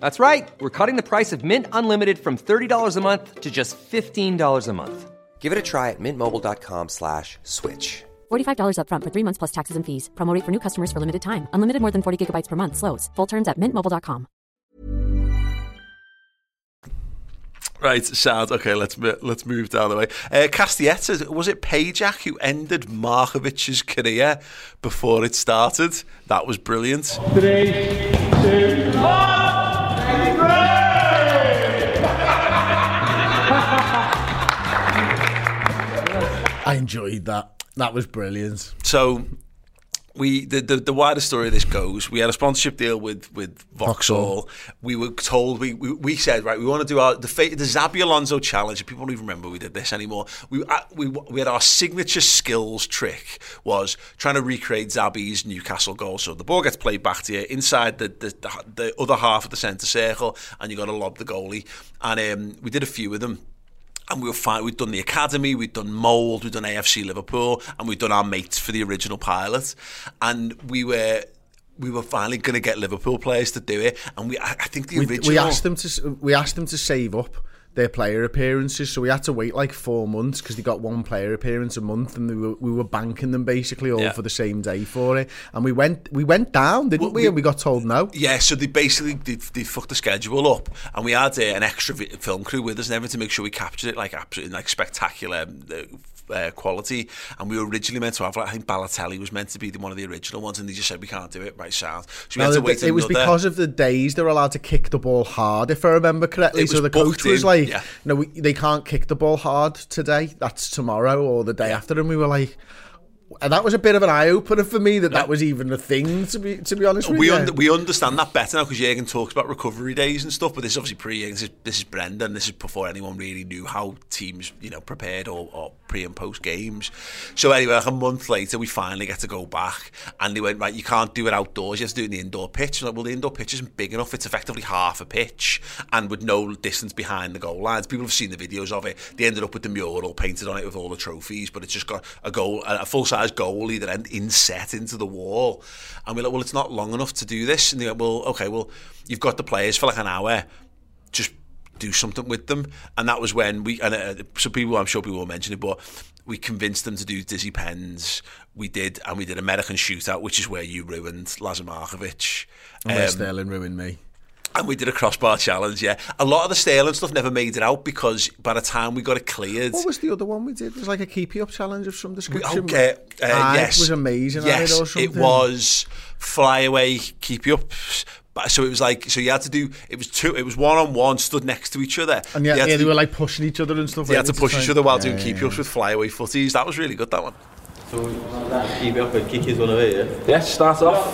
That's right. We're cutting the price of Mint Unlimited from $30 a month to just $15 a month. Give it a try at mintmobile.com slash switch. $45 upfront for three months plus taxes and fees. Promo rate for new customers for limited time. Unlimited more than 40 gigabytes per month. Slows. Full terms at mintmobile.com. Right, sound okay. Let's let's move down the way. Uh, Castietta, was it Pajak who ended Markovic's career before it started? That was brilliant. Three, two, I enjoyed that. That was brilliant. So we the, the the wider story of this goes. We had a sponsorship deal with with Vauxhall. We were told we, we we said right we want to do our the the Xabi Alonso challenge. People don't even remember we did this anymore. We uh, we we had our signature skills trick was trying to recreate Xabi's Newcastle goal. So the ball gets played back to you inside the the, the, the other half of the centre circle, and you got to lob the goalie. And um, we did a few of them and we were fine. We'd done the academy, we'd done Mould, we'd done AFC Liverpool, and we'd done our mates for the original pilot. And we were we were finally going to get Liverpool players to do it. And we, I, I think the We, original. we asked them to we asked them to save up their player appearances, so we had to wait like four months because they got one player appearance a month, and we were, we were banking them basically all Yeah. for the same day for it. And we went we went down, didn't we? And we got told no. Yeah, so they basically they, they fucked the schedule up, and we had uh, an extra vi- film crew with us and everything to make sure we captured it like absolutely like spectacular uh, uh, quality. And we were originally meant to have like I think Balotelli was meant to be the, one of the original ones, and they just said we can't do it right south. So we No, had to it- wait it was because of the days they were allowed to kick the ball hard, if I remember correctly. So the coach was in, like, yeah. "No, we, they can't kick the ball hard today. That's tomorrow or the day after." And we were like, that was a bit of an eye opener for me that that was even a thing. To be to be honest with we you, under, we understand that better now because Jurgen talks about recovery days and stuff. But this is obviously pre. This is this is Brendan. This is before anyone really knew how teams you know prepared or, or pre and post games. So anyway, like a month later, we finally get to go back, and they went right. You can't do it outdoors. You have to do it in the indoor pitch. I'm like, well, the indoor pitch isn't big enough. It's effectively half a pitch, and with no distance behind the goal lines. People have seen the videos of it. They ended up with the mural painted on it with all the trophies, but it's just got a goal, a full size goalie that end inset into the wall. And we're like, well, it's not long enough to do this. And they went, well, okay, well, you've got the players for like an hour. Just do something with them. And that was when we, and uh, some people, I'm sure people will mention it, but we convinced them to do Dizzy Pens. We did, and we did American Shootout, which is where you ruined Lazar Markovic. And where Um, Sterling ruined me. And we did a crossbar challenge, yeah. A lot of the Sterling stuff never made it out because by the time we got it cleared, What was the other one we did? It was like a keep you up challenge of some description. Okay, uh, Ide yes, was amazing. Yes, it, or it was fly away, keep you up. But- So it was like, so you had to do. It was two. It was one on one, stood next to each other. And yeah, yeah to they were like pushing each other and stuff. You like had to push try each and- other while Yeah, doing keep you ups with flyaway footies. That was really good. That one. So, keep it up and kick his one away, yeah? Yeah, start off.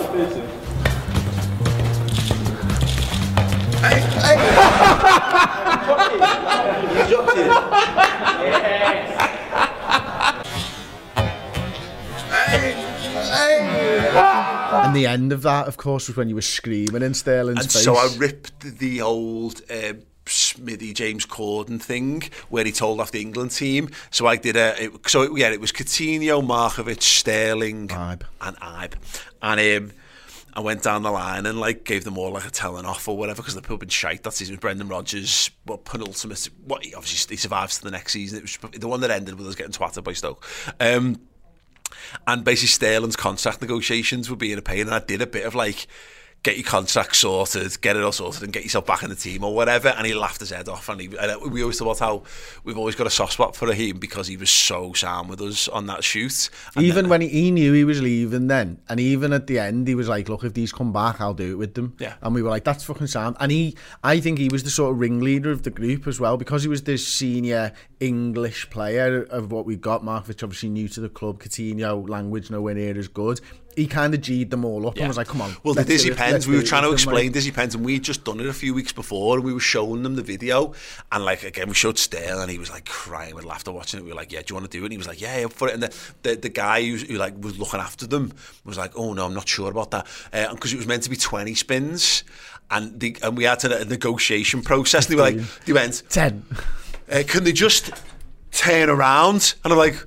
And the end of that, of course, was when you were screaming in Sterling's And face. so I ripped the old uh, Smithy James Corden thing where he told off the England team. So I did a. It, so it, yeah, it was Coutinho, Markovic, Sterling, and Ibe. And um, and went down the line and like gave them all like a telling off or whatever because the pub been shite that season. Brendan Rodgers, well, penultimate. What obviously he survives to the next season. It was the one that ended with us getting twatted by Stoke. Um, and basically Sterling's contract negotiations were being a pain, and I did a bit of like get your contract sorted, get it all sorted, and get yourself back in the team or whatever. And he laughed his head off. And, he, and we always about how we've always got a soft spot for him because he was so sound with us on that shoot. And even then, when he, he knew he was leaving then, and even at the end, he was like, look, if these come back, I'll do it with them. Yeah. And we were like, that's fucking sound. And he, I think he was the sort of ringleader of the group as well, because he was the senior English player of what we got. Markovic obviously new to the club, Coutinho, language nowhere near as good. He kind of G'd them all up Yeah. and was like, come on. Well, the Dizzy Pens, we were trying to explain like- Dizzy Pens, and we'd just done it a few weeks before, and we were showing them the video. And, like, again, we showed Sterling, and he was, like, crying with laughter watching it. We were like, yeah, do you want to do it? And he was like, yeah, up for it. And the, the, the guy who, who, like, was looking after them was like, oh, no, I'm not sure about that. And because it was meant to be 20 spins. And, the, and we had to, a negotiation process. And they were like, they went, 10. Uh, can they just turn around? And I'm like,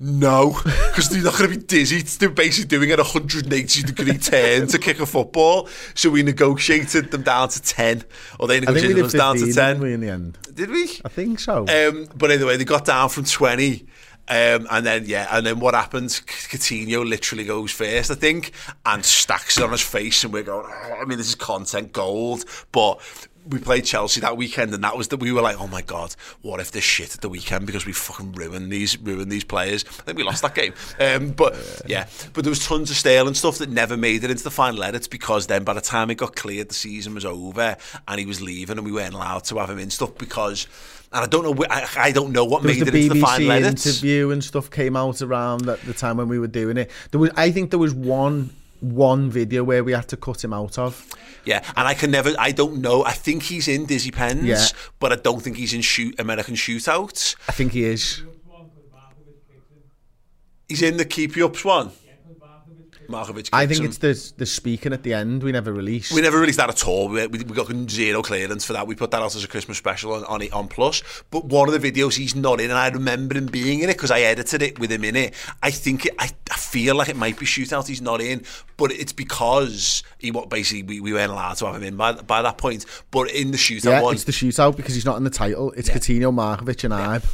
no, because they're not going to be dizzy. They're basically doing a 180 degree turn to kick a football. So we negotiated them down to 10, or they I think we negotiated us down to 10. didn't we, in the end? Did we? I think so. Um, but anyway, they got down from 20. Um, and then, yeah, and then what happens? Coutinho literally goes first, I think, and stacks it on his face. And we're going, oh, I mean, this is content gold. But we played Chelsea that weekend, and that was that we were like, oh my God, what if this shit at the weekend because we fucking ruined these ruined these players? I think we lost that game. Um, but yeah, but there was tons of Sterling stuff that never made it into the final edits because then by the time it got cleared, the season was over and he was leaving, and we weren't allowed to have him in stuff because. And I don't know. I, I don't know what There made it into the final edits. interview and stuff came out around at the time when we were doing it. There was, I think, there was one one video where we had to cut him out of. Yeah, and I can never. I don't know. I think he's in Dizzy Pens, Yeah. but I don't think he's in shoot American Shootouts. I think he is. He's in the Keep You Ups one. Markovic. I think him. it's the the speaking at the end we never released. We never released that at all. We, we, we got zero clearance for that. We put that out as a Christmas special on on, it- on Plus. But one of the videos he's not in, and I remember him being in it because I edited it with him in it. I think it, I, I feel like it might be shootout. He's not in, but it's because he what basically we, we weren't allowed to have him in by, by that point. But in the shootout yeah, one, it's the shootout because he's not in the title. It's Coutinho, Markovic, and Ibe.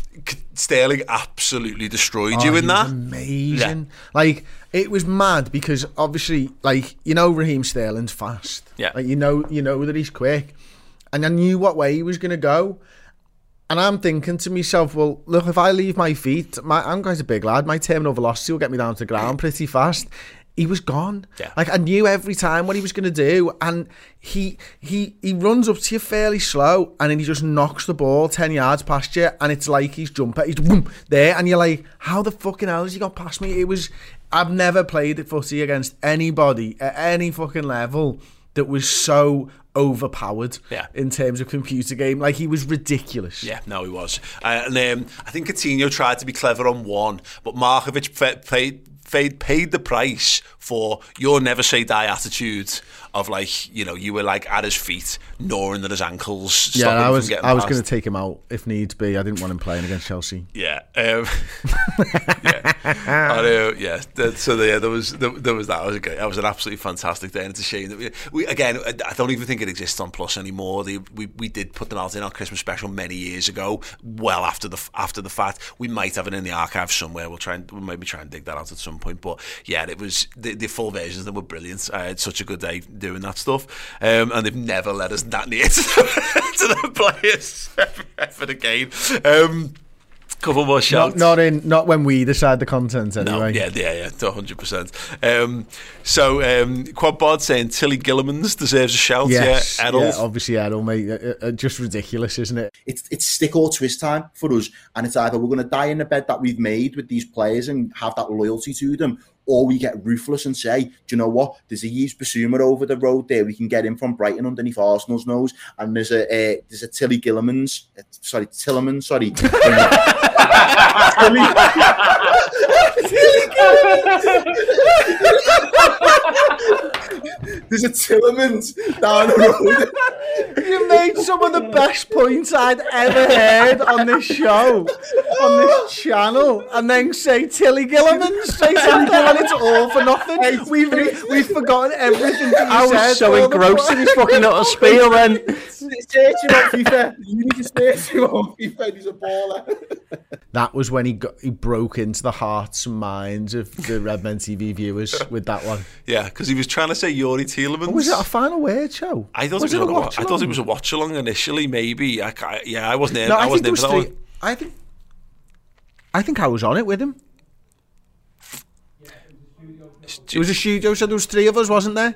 Sterling absolutely destroyed Oh, you in that. amazing. Like it was mad because obviously, like you know, Raheem Sterling's fast. Yeah. Like you know, you know that he's quick, and I knew what way he was going to go. And I'm thinking to myself, well, look, if I leave my feet, my, I'm quite a big lad. My terminal velocity will get me down to the ground pretty fast. He was gone. Yeah. Like I knew every time what he was going to do, and he he he runs up to you fairly slow, and then he just knocks the ball ten yards past you, and it's like he's jumper, he's there, and you're like, how the fucking hell has he got past me? It was, I've never played at footy against anybody at any fucking level that was so overpowered Yeah. in terms of computer game. Like he was ridiculous. Yeah, no, he was. Uh, and um, I think Coutinho tried to be clever on one, but Markovic paid, paid, paid the price for your never say die attitude of like, you know, you were like at his feet, gnawing at his ankles. Yeah, stopping I was I was going to take him out if needs be. I didn't want him playing against Chelsea. Yeah, um, yeah, I know. Yeah, so yeah, there was there, there was that. That was a great, that was an absolutely fantastic day, and it's a shame that we, we again. I don't even think it exists on Plus anymore. They, we we did put them out in our Christmas special many years ago, well after the after the fact. We might have it in the archive somewhere. We'll try and we'll maybe try and dig that out at some point. But yeah, it was the, the full versions. of them were brilliant. I had such a good day doing that stuff, um, and they've never let us that near to the, to the players ever, ever again. Um, couple more Not, not in not when we decide the content No, anyway. yeah, yeah, yeah, hundred percent. Um, so um, Quad Bod saying Tilly Gillimans deserves a shout. Yes, yeah, Errol. yeah, obviously Errol, mate. Uh, uh, just ridiculous, isn't it? it's it's stick or twist time for us, and it's either we're going to die in the bed that we've made with these players and have that loyalty to them, or we get ruthless and say, do you know what? There's a Yves Bissouma over the road there. We can get him from Brighton underneath Arsenal's nose, and there's a uh, there's a Tilly Gillimans, uh, sorry Tillerman, sorry. Tilly. Tilly. There's a Tillerman's down the road. You made some of the best points I'd ever heard on this show, on this channel, and then say Tilly Gilliman, say Tilly Gilliman, it's all for nothing. We've we've forgotten everything that I said. was so engrossed in his fucking utter spiel then. Search him on FIFA. You need to search him on FIFA. He's a baller. That was when he got he broke into the hearts and minds of the Redmen TV viewers with that one. Yeah, because he was trying to say Youri Tielemans. Oh, was it a final word show? I thought Was it was. it a a wa- watch I thought it along? was a watch along initially. Maybe. I, ca- yeah, I wasn't in. No, I, I, think wasn't there in was for that three. one. I think. I think I was on it with him. It was a studio, so there was three of us, wasn't there?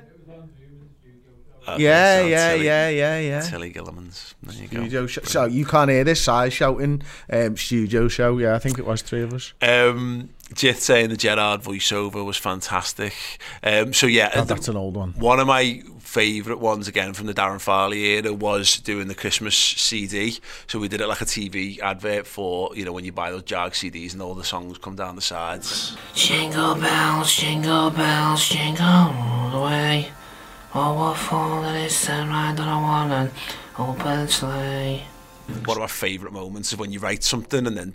Okay, yeah, so yeah, Tilly- yeah, yeah, yeah. Tilly Gillimans. There you go. So you can't hear this size shouting. Um, studio show. Yeah, I think it was three of us. Um, Jit saying the Gerard voiceover was fantastic. Um, so yeah, the- that's an old one. One of my favourite ones again from the Darren Farley era was doing the Christmas CD. So we did it like a TV advert for you know when you buy those Jag CDs and all the songs come down the sides. Jingle bells, jingle bells, jingle all the way. Oh, what fun it is to ride on a one open sleigh. One of my favourite moments is when you write something and then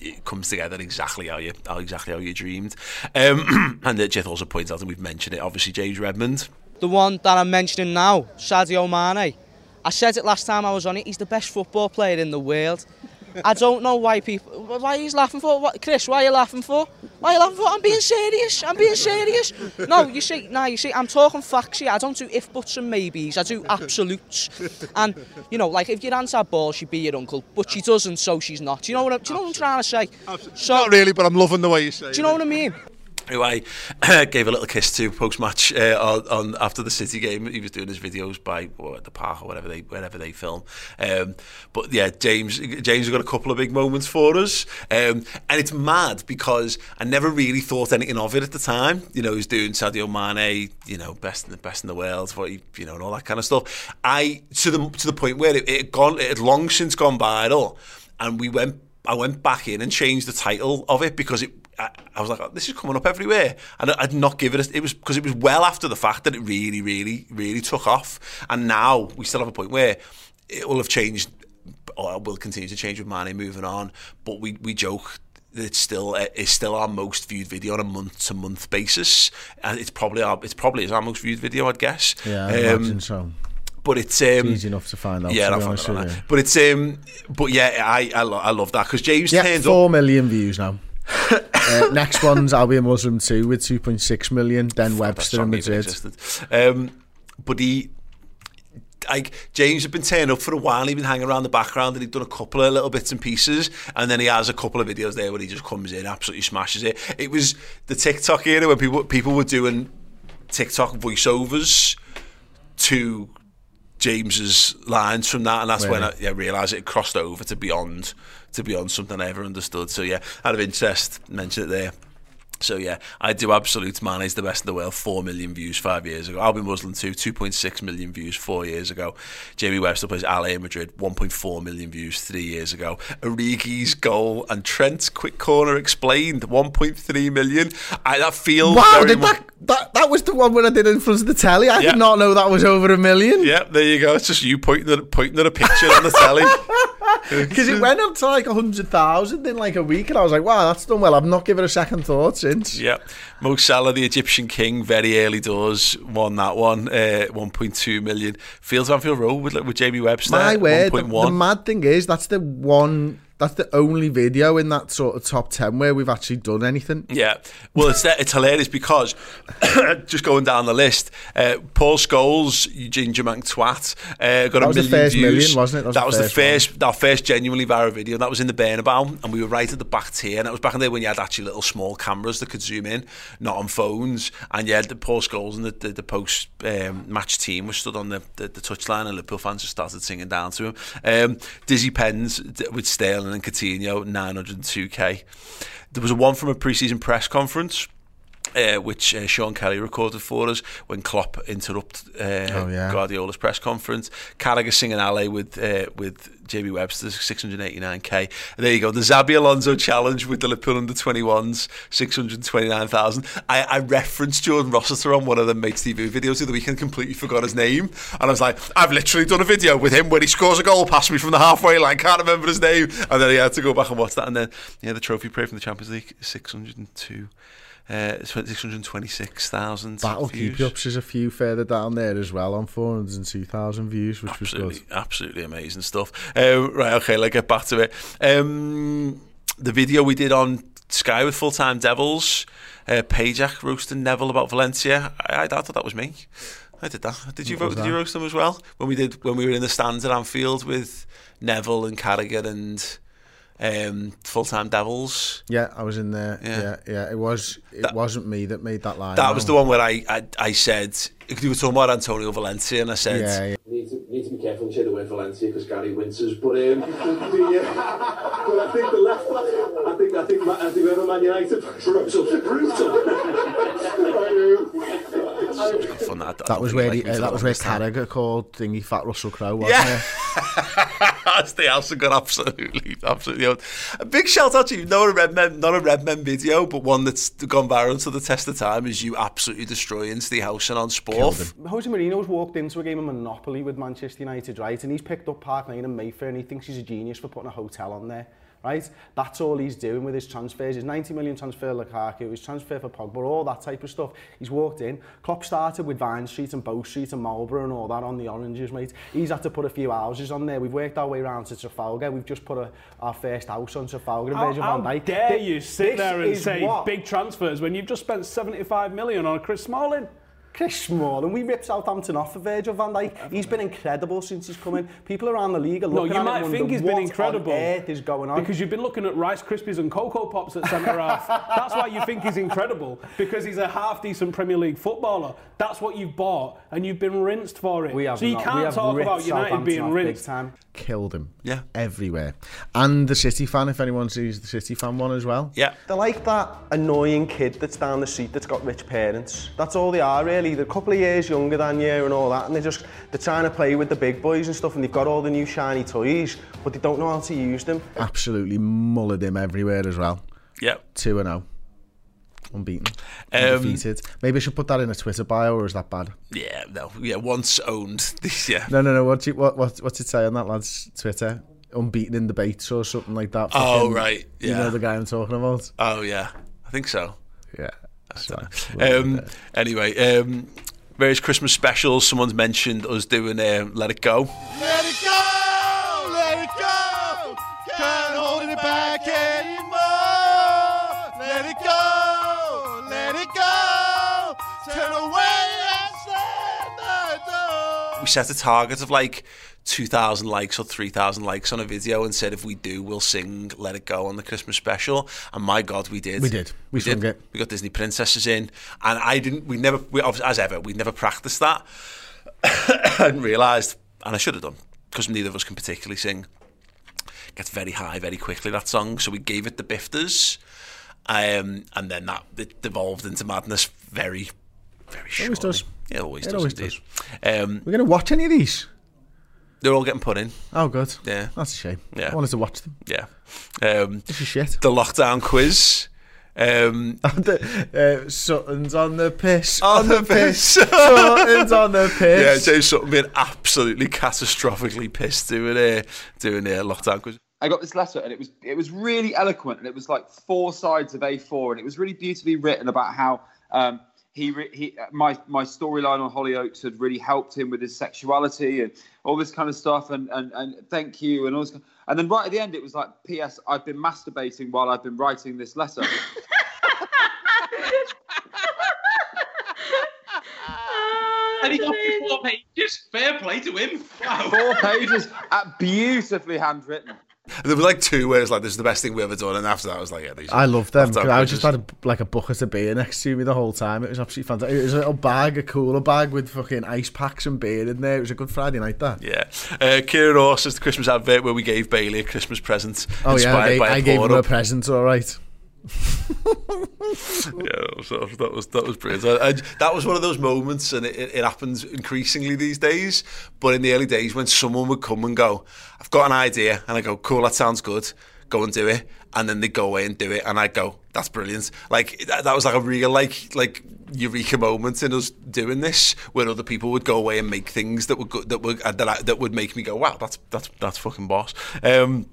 it comes together exactly how you how exactly how you dreamed. Um, and Jith also points out, and we've mentioned it, obviously James Redmond. The one that I'm mentioning now, Sadio Mane. I said it last time I was on it. He's the best football player in the world. I don't know why people. Why he's laughing for? What, Chris? Why are you laughing for? Why are you laughing for? I'm being serious. I'm being serious. No, you see, now you see, I'm talking facts here. I don't do if buts and maybes. I do absolutes. And you know, like if your aunt had balls, she'd be your uncle, but she doesn't, so she's not. Do you know what? I'm, do you know what I'm trying to say? So, Not really, but I'm loving the way you say it. do you know what I mean? Who I gave a little kiss to post match uh, on, on after the City game. He was doing his videos by well, the park or whatever they wherever they film. Um, but yeah, James James has got a couple of big moments for us, um, and it's mad because I never really thought anything of it at the time. You know, he's doing Sadio Mane, you know, best in the best in the world, what he, you know, and all that kind of stuff. I to the to the point where it, it had gone, it had long since gone viral, and we went. I went back in and changed the title of it because it I, I was like, oh, this is coming up everywhere. And I- I'd not give it, a, it was because it was well after the fact that it really, really, really took off. And now we still have a point where it will have changed, or will continue to change with Mane moving on. But we, we joke that it's still it's still our most viewed video on a month to month basis, and it's probably our it's probably is our most viewed video, I'd guess. Yeah, I Um, imagine so. But it's um, It's easy enough to find out. yeah, I'll find honest out with you. But it's um, but yeah, I I, lo- I love that because James Yeah, turns four up. million views now. Uh, next one's I'll be a Muslim too with 2.6 million. Then Webster and Madrid. Um, but he, like James had been turning up for a while. He'd been hanging around the background, and he'd done a couple of little bits and pieces. And then he has a couple of videos there where he just comes in, absolutely smashes it. It was the TikTok era when people people were doing TikTok voiceovers to James's lines from that, and that's when I yeah, realised it crossed over to beyond to beyond something I ever understood. So yeah, out of interest, mention it there. So yeah, I do absolute man. He's the best in the world. Four million views five years ago. I'll be Muslim too. Two point six million views four years ago. Jamie Webster plays Allez in Madrid. One point four million views three years ago. Origi's goal and Trent's quick corner explained. One point three million. I, that feels Wow, very did that, that that was the one when I did in front of the telly. I Yeah. did not know that was over a million. Yeah, there you go. It's just you pointing at pointing at a picture on the telly. Because it went up to like 100,000 in like a week, and I was like, wow, that's done well. I've not given a second thought since. Yeah, Mo Salah, the Egyptian king, very early doors, won that one, uh, 1.2 million. Fields Anfield Road with, with Jamie Webster, My word, the, 1.1. the mad thing is, that's the one, that's the only video in that sort of top 10 where we've actually done anything. Yeah, well, it's it's hilarious because just going down the list, uh, Paul Scholes, Eugene Jamank Twat, uh, got That a was the million first views. million, wasn't it? That was, the first, our first genuinely viral video. That was in the Bernabeu, and we were right at the back tier. And that was back in the day when you had actually little small cameras that could zoom in, not on phones. And yeah, the Paul Scholes and the the, the post um, match team was stood on the, the the touchline, and Liverpool fans just started singing down to him. Um, Dizzy Pens d- with Sterling and Coutinho, 902k. There was one from a pre-season press conference Uh, which uh, Sean Kelly recorded for us when Klopp interrupted uh, Oh, yeah. Guardiola's press conference. Carragher singing Allez with uh, with JB Webster's 689k. And there you go, the Xabi Alonso challenge with the Liverpool under 21s, 629,000. I, I referenced Jordan Rossiter on one of the Mates TV videos of the other weekend, completely forgot his name. And I was like, I've literally done a video with him when he scores a goal past me from the halfway line, can't remember his name. And then he had to go back and watch that. And then, yeah, the trophy parade from the Champions League, 602. Uh, 626,000 Battle views. Keep Ups is a few further down there as well on 402,000 views, which absolutely, was good. absolutely amazing stuff. Um, right, okay, let's get back to it. Um, the video we did on Sky with Full Time Devils, uh, Pajak roasting Neville about Valencia. I, I thought that was me. I did that. Did you vote? Did you roast them as well? When we did, when we were in the stands at Anfield with Neville and Carragher and um, Full Time Devils. Yeah, I was in there. Yeah. Yeah, yeah. It was. It wasn't me that made that line. That was the one where I, I, I said, you were talking about Antonio Valencia, and I said, Yeah, yeah. Need to, need to be careful when you say the word Valencia because Gary Winters, but um, the, uh, but I think the left back, I think I think Ma- I think whoever Man United brutal, brutal. good fun. I, I That was think where he he, uh, that was where longest time. Carragher called thingy Fat Russell Crowe, wasn't Yeah. it? That's the house got absolutely, absolutely. owned. A big shout out to you. Not a red men, not a red men video, but one that's gone viral to the test of time. Is you absolutely destroying Steve Housen on sport? Jose Mourinho's walked into a game of Monopoly with Manchester United, right? And he's picked up Park Lane and Mayfair and he thinks he's a genius for putting a hotel on there, right? That's all he's doing with his transfers. His 90 million transfer Lukaku, his transfer for Pogba, all that type of stuff. He's walked in. Klopp started with Vine Street and Bow Street and Marlborough and all that on the oranges, mate. He's had to put a few houses on there. We've worked our way around to Trafalgar. We've just put a, our first house on Trafalgar and How, Virgil how van Dijk. dare Thi- you sit there and say what- big transfers when you've just spent 75 million on Chris Smalling? Chris Smalling, we ripped Southampton off for Virgil van Dijk. He's been incredible since he's come in. People around the league are No, looking you at might him and think he's been what incredible. on earth is going on. Because you've been looking at Rice Krispies and Cocoa Pops at centre half. That's why you think he's incredible. Because he's a half decent Premier League footballer. That's what you've bought, and you've been rinsed for it. We have so you not- we can't have talk ripped about United Southampton being off big rinsed. time. Killed him. Yeah. Everywhere. And the City fan, if anyone sees the City fan one as well. Yeah. They're like that annoying kid that's down the street that's got rich parents. That's all they are really. They're a couple of years younger than you and all that and they're just they're trying to play with the big boys and stuff and they've got all the new shiny toys but they don't know how to use them. Absolutely mullered him everywhere as well. Yep. 2 and 0. Unbeaten. Um, Maybe I should put that in a Twitter bio or is that bad? Yeah, no, yeah. Once owned. This yeah. No, no, no. What's it, what, what, what's it say on that lad's Twitter? Unbeaten in debates or something like that. Oh, Fucking- right, You yeah. know the guy I'm talking about? Oh yeah, I think so. Yeah. I. Um, anyway, um, various Christmas specials. Someone's mentioned us doing uh, "Let It Go." Let it go, let it go. Can't hold it back anymore. Let it go, let it go. Turn away and slam the door. We set a target of like two thousand likes or three thousand likes on a video, and said if we do, we'll sing "Let It Go" on the Christmas special. And my God, we did. We did. We sung it. We got Disney princesses in, and I didn't. We never. We, as ever, we never practiced that. and realised, and I should have done, because neither of us can particularly sing. Gets very high very quickly that song, so we gave it the bifters, um, and then that it devolved into madness very, very shortly. It always does. It always It does. always indeed. Um, We're going to watch any of these? They're all getting put in. Oh, good. Yeah. That's a shame. Yeah. I wanted to watch them. Yeah. Um, this is shit. The lockdown quiz. Um, the, uh, Sutton's on the piss. On the piss. Sutton's on the piss. Yeah, James Sutton being absolutely catastrophically pissed doing a doing a lockdown quiz. I got this letter and it was it was really eloquent and it was like four sides of A4 and it was really beautifully written about how um, he he my my storyline on Hollyoaks had really helped him with his sexuality and all this kind of stuff and and, and thank you and all this kind and then right at the end it was like P.S. I've been masturbating while I've been writing this letter. And he got four pages. Fair play to him. Wow. Four pages, uh, beautifully handwritten. There was like two where it's like this is the best thing we ever done, and after that I was like, yeah, these. I love them. I just had a, like a bucket of beer next to me the whole time. It was absolutely fantastic. It was a little bag, a cooler bag with fucking ice packs and beer in there. It was a good Friday night, that. Yeah. Uh, Kieran Ross is the Christmas advert where we gave Bailey a Christmas present Oh, yeah. I, I gave him a present, all right. yeah, that was, that was that was, brilliant. I, I, that was one of those moments, and it, it, happens increasingly these days. But in the early days, when someone would come and go, "I've got an idea," and I go, "Cool, that sounds good." Go and do it, and then they go away and do it, and I go, "That's brilliant!" Like that, that was like a real like like eureka moment in us doing this, where other people would go away and make things that would go, that uh, that, I, that would make me go, "Wow, that's that's that's fucking boss." Um,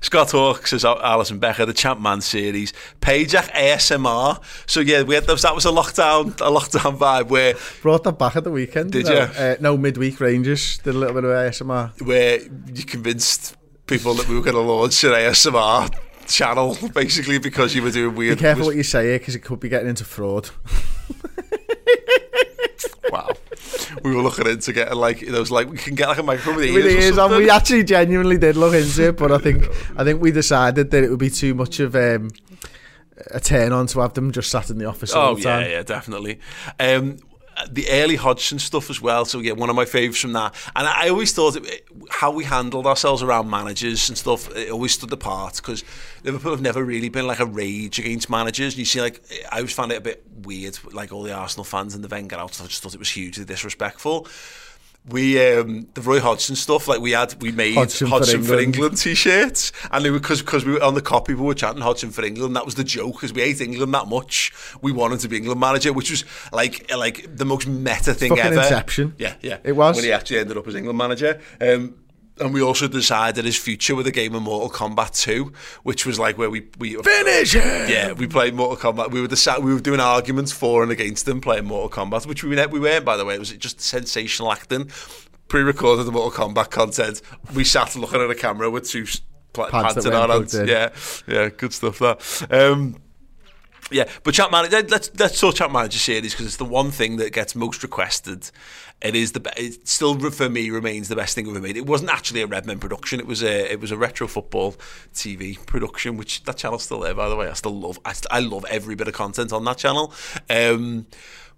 Scott Hawks says Alisson Becker, the Champ Man series, Pajak ASMR. So yeah, we had those, that was a lockdown, a lockdown vibe where brought that back at the weekend. Did you? you? Uh, no, midweek Rangers did a little bit of ASMR. Where you convinced people that we were going to launch an ASMR channel, basically because you were doing weird. Be careful what you say here, because it could be getting into fraud. wow. We were looking into getting like those like we can get like a microphone with ears. Ears on. something. We actually genuinely did look into it, but I think I think we decided that it would be too much of um, a turn on to have them just sat in the office all Oh the yeah, yeah, definitely. Um, the early Hodgson stuff as well. So yeah, one of my favourites from that. And I always thought it, how we handled ourselves around managers and stuff. It always stood apart because Liverpool have never really been like a rage against managers. And you see, like I always found it a bit weird, like all the Arsenal fans and the Wenger out. I just thought it was hugely disrespectful. We um, the Roy Hodgson stuff, like we had, we made Hodgson Hodgson, for for England. England t-shirts, and it because because we were on the copy, we were chanting Hodgson for England. That was the joke because we hate England that much. We wanted to be England manager, which was like like the most meta thing fucking ever. Inception. Yeah, yeah, It was. when he actually ended up as England manager. Um, and we also decided his future with a game of Mortal Kombat 2, which was like where we we Finish him! Yeah, we played Mortal Kombat. We were the we were doing arguments for and against them playing Mortal Kombat, which we we weren't by the way. It was just sensational acting. Pre-recorded the Mortal Kombat content. We sat looking at a camera with two pla- Pads pads in our hands. Yeah, yeah, good stuff. That. Um, yeah, but chat manager. Let's let's talk chat manager series because it's the one thing that gets most requested. It is the it still for me remains the best thing ever made. It wasn't actually a Redmen production. It was a it was a retro football TV production, which that channel's still there by the way. I still love I, st- I love every bit of content on that channel. Um,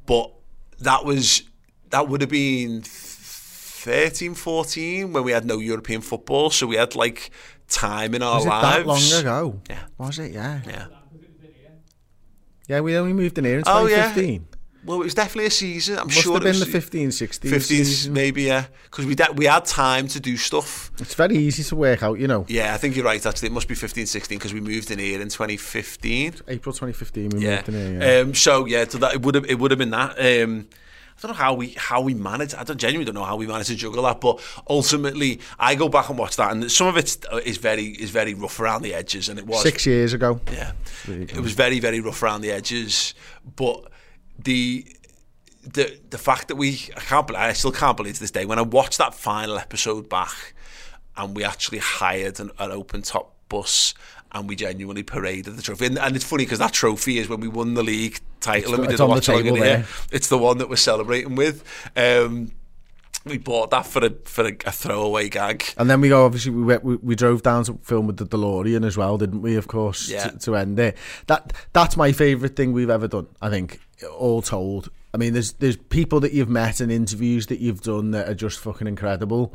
but that was that would have been 13, 14 when we had no European football, so we had like time in our Was it lives. that long ago? Yeah. Was it? Yeah. Yeah. Yeah, we only moved in here in Oh, yeah. 2015. Well, it was definitely a season. I'm Must sure have been the 15, 16 15, season. maybe, yeah. Because we, de- we had time to do stuff. It's very easy to work out, you know. Yeah, I think you're right, actually. It must be 15, 16 because we moved in here in 2015. April 2015 we Yeah. moved in here. Yeah. Um, so, yeah, so that, it would have it would have been that. Um, I don't know how we how we managed. I don't genuinely don't know how we managed to juggle that, but ultimately, I go back and watch that, and some of it is very is very rough around the edges, and it was Six years ago. Yeah, it was very very rough around the edges, but the the the fact that we I can't believe, I still can't believe to this day when I watched that final episode back, and we actually hired an, an open top bus. And we genuinely paraded the trophy, and, and it's funny because that trophy is when we won the league title, It's- and we did a watch here. It's the one that we're celebrating with. Um, we bought that for a for a, a throwaway gag. And then we go. Obviously, we, went, we we drove down to film with the DeLorean as well, didn't we? Of course, Yeah. to, to end it. That that's my favourite thing we've ever done. I think, all told. I mean, there's there's people that you've met and interviews that you've done that are just fucking incredible.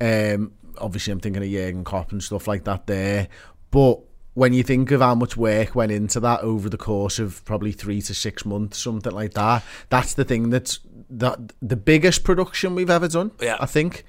Um, obviously, I'm thinking of Jurgen Klopp and stuff like that there. But when you think of how much work went into that over the course of probably three to six months, something like that, that's the thing that's that the biggest production we've ever done. Yeah. I think.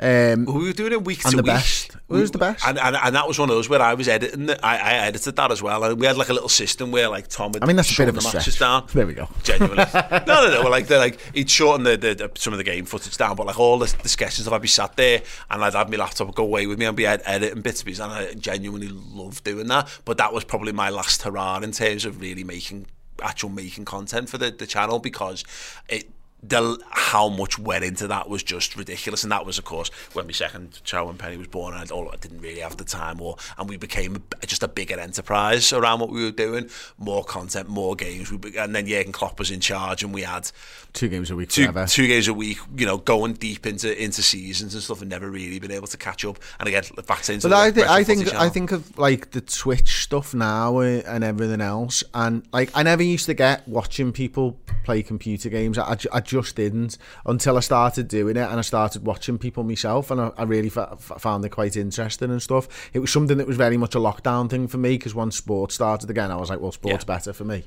Um, we were doing it week and to the week. best. It was the best. And, and and that was one of those where I was editing. it. I, I edited that as well, and we had like a little system where like Tom. Would I mean, that's a bit of a the matches stretch. down. There we go. Genuinely, no, no, no. Like they're like he'd shorten the, the, the some of the game footage down, but like all the, the sketches, I'd be sat there and I'd have my laptop go away with me and be ed- editing bits and pieces, and I genuinely love doing that. But that was probably my last hurrah in terms of really making actual making content for the, the channel because it the how much went into that was just ridiculous, and that was, of course, when my second child, when Penny was born, and I, all, I didn't really have the time, or and we became just a bigger enterprise around what we were doing, more content, more games, we, and then Jurgen Klopp was in charge, and we had two games a week two, forever. two games a week, you know, going deep into into seasons and stuff, and never really been able to catch up. And again, back into But the I, th- I think. I think of like the Twitch stuff now uh, and everything else, and like I never used to get watching people play computer games. I, ju- I just didn't until I started doing it and I started watching people myself, and I, I really fa- found it quite interesting and stuff. It was something that was very much a lockdown thing for me because once sports started again, I was like, well, sports yeah. better for me.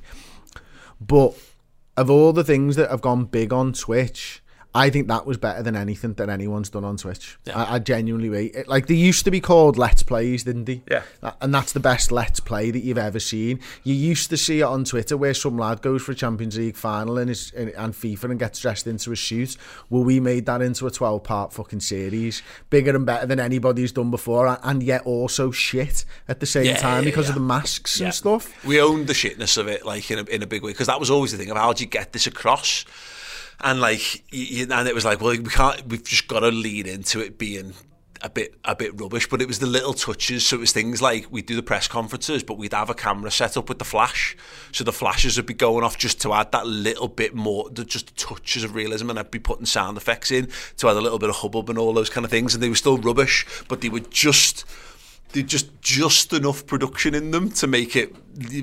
But of all the things that have gone big on Twitch, I think that was better than anything that anyone's done on Twitch. Yeah. I, I genuinely rate Like they used to be called Let's Plays, didn't they? Yeah. And that's the best Let's Play that you've ever seen. You used to see it on Twitter where some lad goes for a Champions League final and is and FIFA and gets dressed into a suit. Well, we made that into a 12 part fucking series, bigger and better than anybody's done before, and yet also shit at the same yeah, time because yeah. of the masks and stuff. We owned the shitness of it, like in a, in a big way, because that was always the thing of how do you get this across and like you, and it was like well we can't we've just got to lean into it being a bit a bit rubbish but it was the little touches. So it was things like we'd do the press conferences but we'd have a camera set up with the flash. So the flashes would be going off just to add that little bit more the just touches of realism and I'd be putting sound effects in to add a little bit of hubbub and all those kind of things and they were still rubbish but they were just they just just enough production in them to make it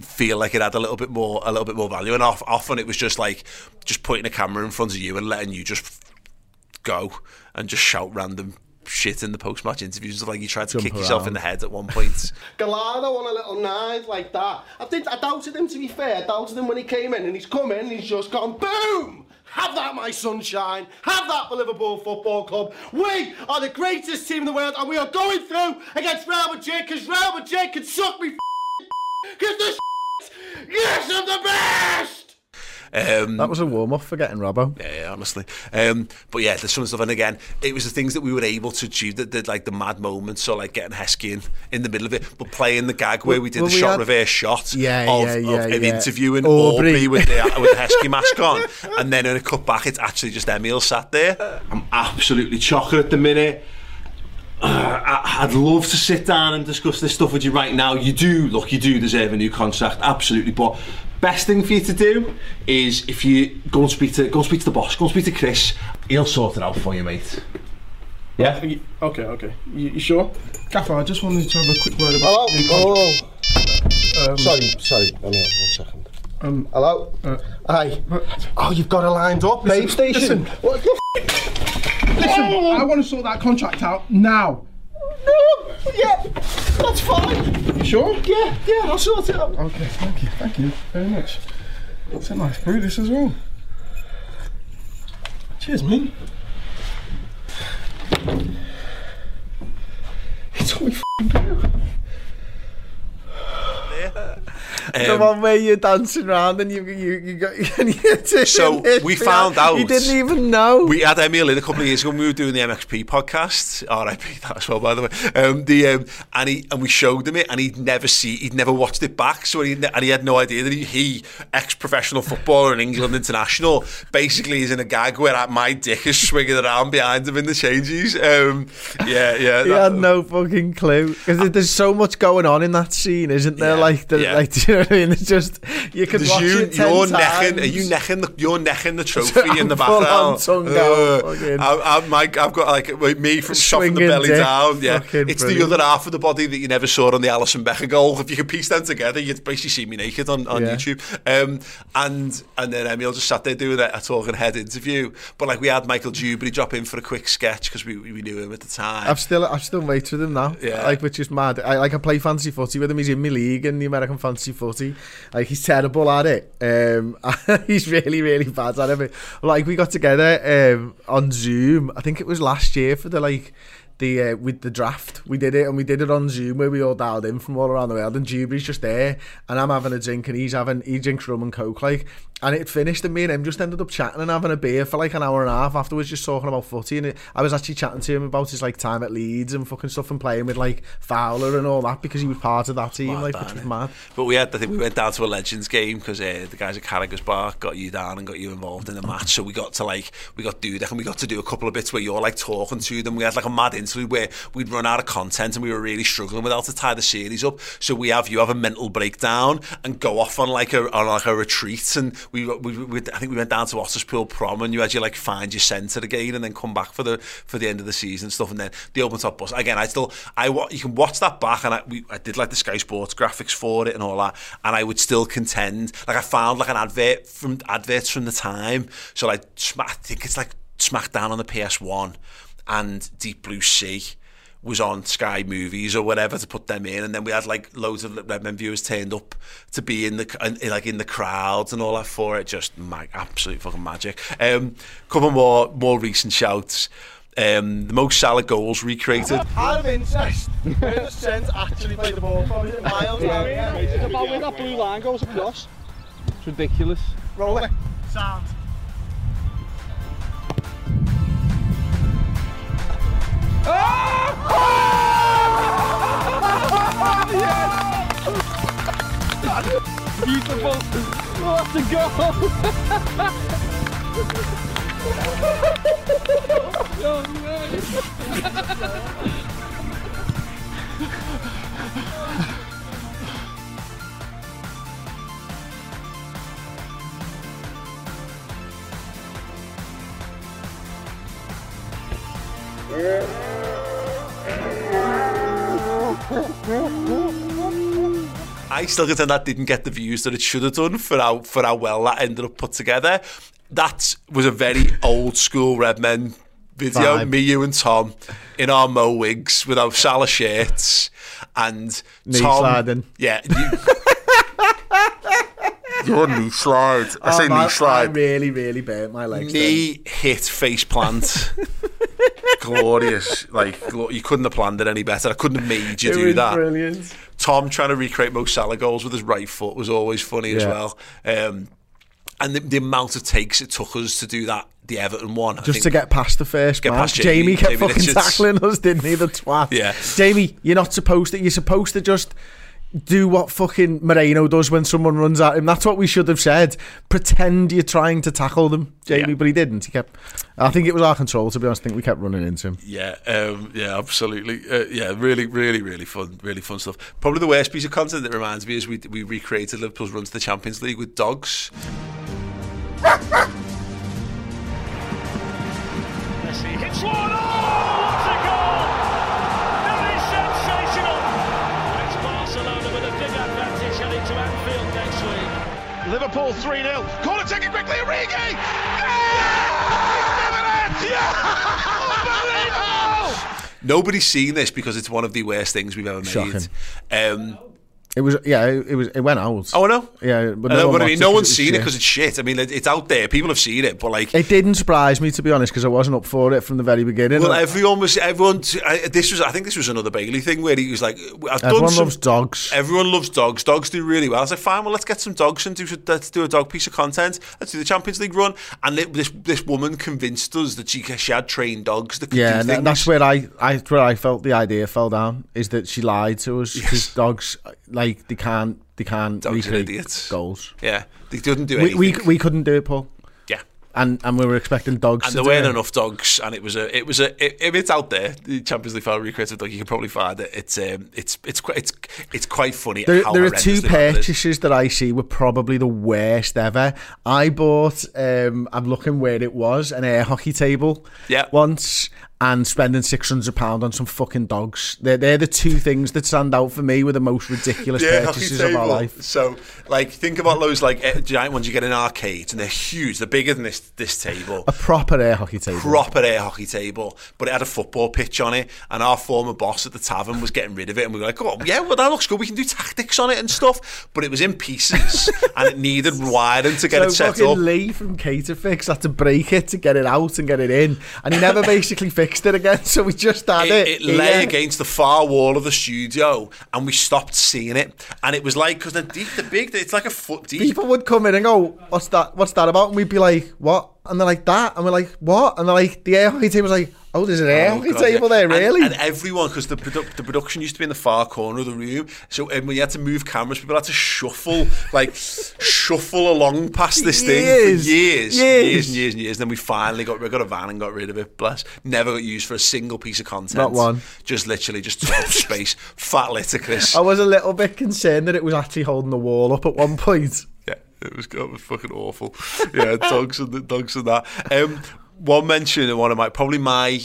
feel like it had a little bit more a little bit more value. And off, often it was just like just putting a camera in front of you and letting you just go and just shout random shit in the post-match interviews. Like you tried to Jump kick around. yourself in the head at one point. Gallardo on a little knife like that. I did I doubted him to be fair. I doubted him when he came in and he's come in and he's just gone boom have that, my sunshine. Have that for Liverpool Football Club. We are the greatest team in the world, and we are going through against Real Madrid because Real Madrid can suck me because the yes, I'm the best. Um, that was a warm up for getting Robbo. Yeah, yeah honestly. Um, but yeah, there's some stuff, and again, it was the things that we were able to achieve that did like the mad moments, so like getting Heskey in, in the middle of it, but playing the gag where we did well, the we shot had... reverse shot yeah, of, yeah, yeah, of yeah. interviewing Aubrey, Aubrey with, the, with the Heskey mask on, and then in a cut back, it's actually just Emil sat there. I'm absolutely chocolate at the minute. Uh, I'd love to sit down and discuss this stuff with you right now. You do, look, you do deserve a new contract, absolutely. But best thing for you to do is if you go and speak to go and speak to the boss, go and speak to Chris. He'll sort it out for you, mate. Yeah. Okay. Okay. You, you sure? Gaffer, I just wanted to have a quick word Hello. about. Hello. Um, sorry. Sorry. Let me one second. Um, Hello. Uh, Hi. Oh, you've got it lined up, listen, station. Listen. What the listen, I want to sort that contract out now. No, yeah, that's fine. You sure? Yeah, yeah, I'll sort it out. Okay, thank you, thank you very much. It's a nice brew, this as well. Cheers, mate. It's all we f***ing do. Um, the one where you're dancing around and you you you got you so we found out he didn't even know. we had Emile in a couple of years ago when we were doing the MXP podcast. RIP that as well by the way. Um, the um, and he and we showed him it and he'd never see he'd never watched it back so he, and he had no idea that he, he ex-professional footballer in England international basically is in a gag where my dick is swinging around behind him in the changes um, yeah yeah he that, had no fucking clue. Because there's so much going on in that scene isn't there? Yeah, like the, yeah. like you know what I mean? It's just you can watch you, it ten you're times. necking, are you necking the you're necking the trophy in the background. Uh, I, I, my, I've got like me from chopping the belly dick. down. Yeah, it's brilliant. the other half of the body that you never saw on the Alisson Becker goal. If you could piece them together, you'd basically see me naked on, on yeah. YouTube. Um, and and then Emile just sat there doing a, a talking head interview. But like we had Michael Duberry drop in for a quick sketch because we, we knew him at the time. I've still I've still mates with him now. Yeah, like which is mad. I like I play fantasy footy with him. He's in my league in the American fantasy footy. Like he's terrible at it. Um, he's really really bad at it. Like we got together um, on Zoom. I think it was last year for the like the uh, with the draft. We did it and we did it on Zoom where we all dialed in from all around the world and Duberry's just there and I'm having a drink and he's having he drinks rum and coke like and it finished and me and him just ended up chatting and having a beer for like an hour and a half afterwards just talking about footy and it, I was actually chatting to him about his like time at Leeds and fucking stuff and playing with like Fowler and all that because he was part of that team mad like which was mad. But we had I think we went down to a Legends game because uh, the guys at Carragher's Bar got you down and got you involved in the match so we got to like we got Dudek and we got to do a couple of bits where you're like talking to them. We had like a mad interlude where we'd run out of content and we were really struggling with how to tie the series up. So we have you have a mental breakdown and go off on like a on like a retreat and we, we, we I think we went down to Otterspool prom and you had to like find your centre again and then come back for the for the end of the season and stuff and then the open top bus. Again I still I you can watch that back and I, we, I did like the Sky Sports graphics for it and all that and I would still contend like I found like an advert from adverts from the time. So like I think it's like Smackdown on the PS1 and Deep Blue Sea was on Sky Movies or whatever to put them in, and then we had like loads of Redmen viewers turned up to be in the in, like in the crowds and all that for it. Just mag- absolute fucking magic. Um, couple more more recent shouts. Um, the most Salah goals recreated. Out of interest, where does Trent actually play the ball from? Is it miles out? It's about where that blue line goes across. It's ridiculous. Roll it. Beautiful. What a goal. oh, I still contend that didn't get the views that it should have done for how for how well that ended up put together. That was a very old school Redmen video. Vibe. Me, you, and Tom in our Mo wigs with our Salah shirts and Knee Tom. sliding. Yeah. You, your knee slide. I say Oh, man, knee slide. I really, really burnt my legs. then. hit face plant. Glorious. Like you couldn't have planned it any better. I couldn't have made you It do that. brilliant. Tom trying to recreate Mo Salah goals with his right foot was always funny as well. Um, and the, the amount of takes it took us to do that, the Everton one. I Just to get past the first Get man. past Jamie, Jamie- kept Jamie fucking Richards. tackling us, didn't he? The twat. Yeah. Jamie, you're not supposed to. You're supposed to just do what fucking Moreno does when someone runs at him. That's what we should have said. Pretend you're trying to tackle them, Jamie, but he didn't. He kept. I think it was our control. To be honest, I think we kept running into him. Yeah, um, yeah, absolutely. Uh, yeah, really, really, really fun, really fun stuff. Probably the worst piece of content that reminds me is we we recreated Liverpool's run to the Champions League with dogs. Messi hits one. Oh, what a goal! That is sensational. It's Barcelona with a big advantage heading to Anfield next week. Liverpool 3 0. Corner taken quickly, Origi! Unbelievable! Nobody's seen this because it's one of the worst things we've ever made. Shocking. Um, It was yeah. It, it was. It went out. Oh, I know. Yeah, but know no one I mean. No one's seen it because it's shit. I mean, it, it's out there. People have seen it, but like, It didn't surprise me to be honest because I wasn't up for it from the very beginning. well, everyone was. Everyone. I, this was. I think this was another Bailey thing where he was like, I've done Everyone some- loves dogs. Everyone loves dogs. Dogs do really well. I was like, fine. Well, let's get some dogs and do let's do a dog piece of content. Let's do the Champions League run. And it, this this woman convinced us that she she had trained dogs that could Yeah, and that's where I, I, where I felt the idea fell down. Is that she lied to us because dogs, like they can't, they can't Dogs are recreate idiots. goals. Yeah, they didn't do We, anything. we we couldn't do it, Paul. Yeah. and and we were expecting dogs. and to there do weren't it. enough dogs, and it was a, it was a, i- if it's out there, the Champions League final recreated dog, you can probably find it. It's, um, it's, it's, quite, it's, it's quite funny. There, how there are two bad it is. purchases that I see were probably the worst ever. I bought, um, I'm looking where it was, an air hockey table Yeah. once and spending £600 on some fucking dogs. They're, they're the two things that stand out for me with the most ridiculous Yeah, purchases of my life. So, like, think about those like eh, giant ones you get in arcades, and they're huge. They're bigger than this this table. A proper air hockey table. proper air hockey table, but it had a football pitch on it. And our former boss at the tavern was getting rid of it, and we were like, "Oh, yeah, well that looks good. We can do tactics on it and stuff." But it was in pieces, and it needed wiring to get so it set up. Lee from Caterfix had to break it to get it out and get it in, and he never basically fixed it again. So we just had it. It, it lay against the far wall of the studio, and we stopped seeing it. And it was like because the deep, the big, it's like a foot deep. People would come in and go, "What's that? What's that about?" And we'd be like, "What?" And they're like, "That," and we're like, "What?" And they're like, "The air table." Was like, "Oh, there's an air Oh, hockey God, table yeah. there, really?" And, everyone, because the, produ- the production used to be in the far corner of the room, so um, when you had to move cameras, people had to shuffle, like shuffle along past this thing Years. for years, Years. years and years and years. And then we finally got we got a van and got rid of it. Bless, never got used for a single piece of content. Not one. Just literally just took up space. Fat litter, Chris. I was a little bit concerned that it was actually holding the wall up at one point. Yeah. It was, it was fucking awful. Yeah, dogs and the dogs and that. Um, one mention and one of my probably my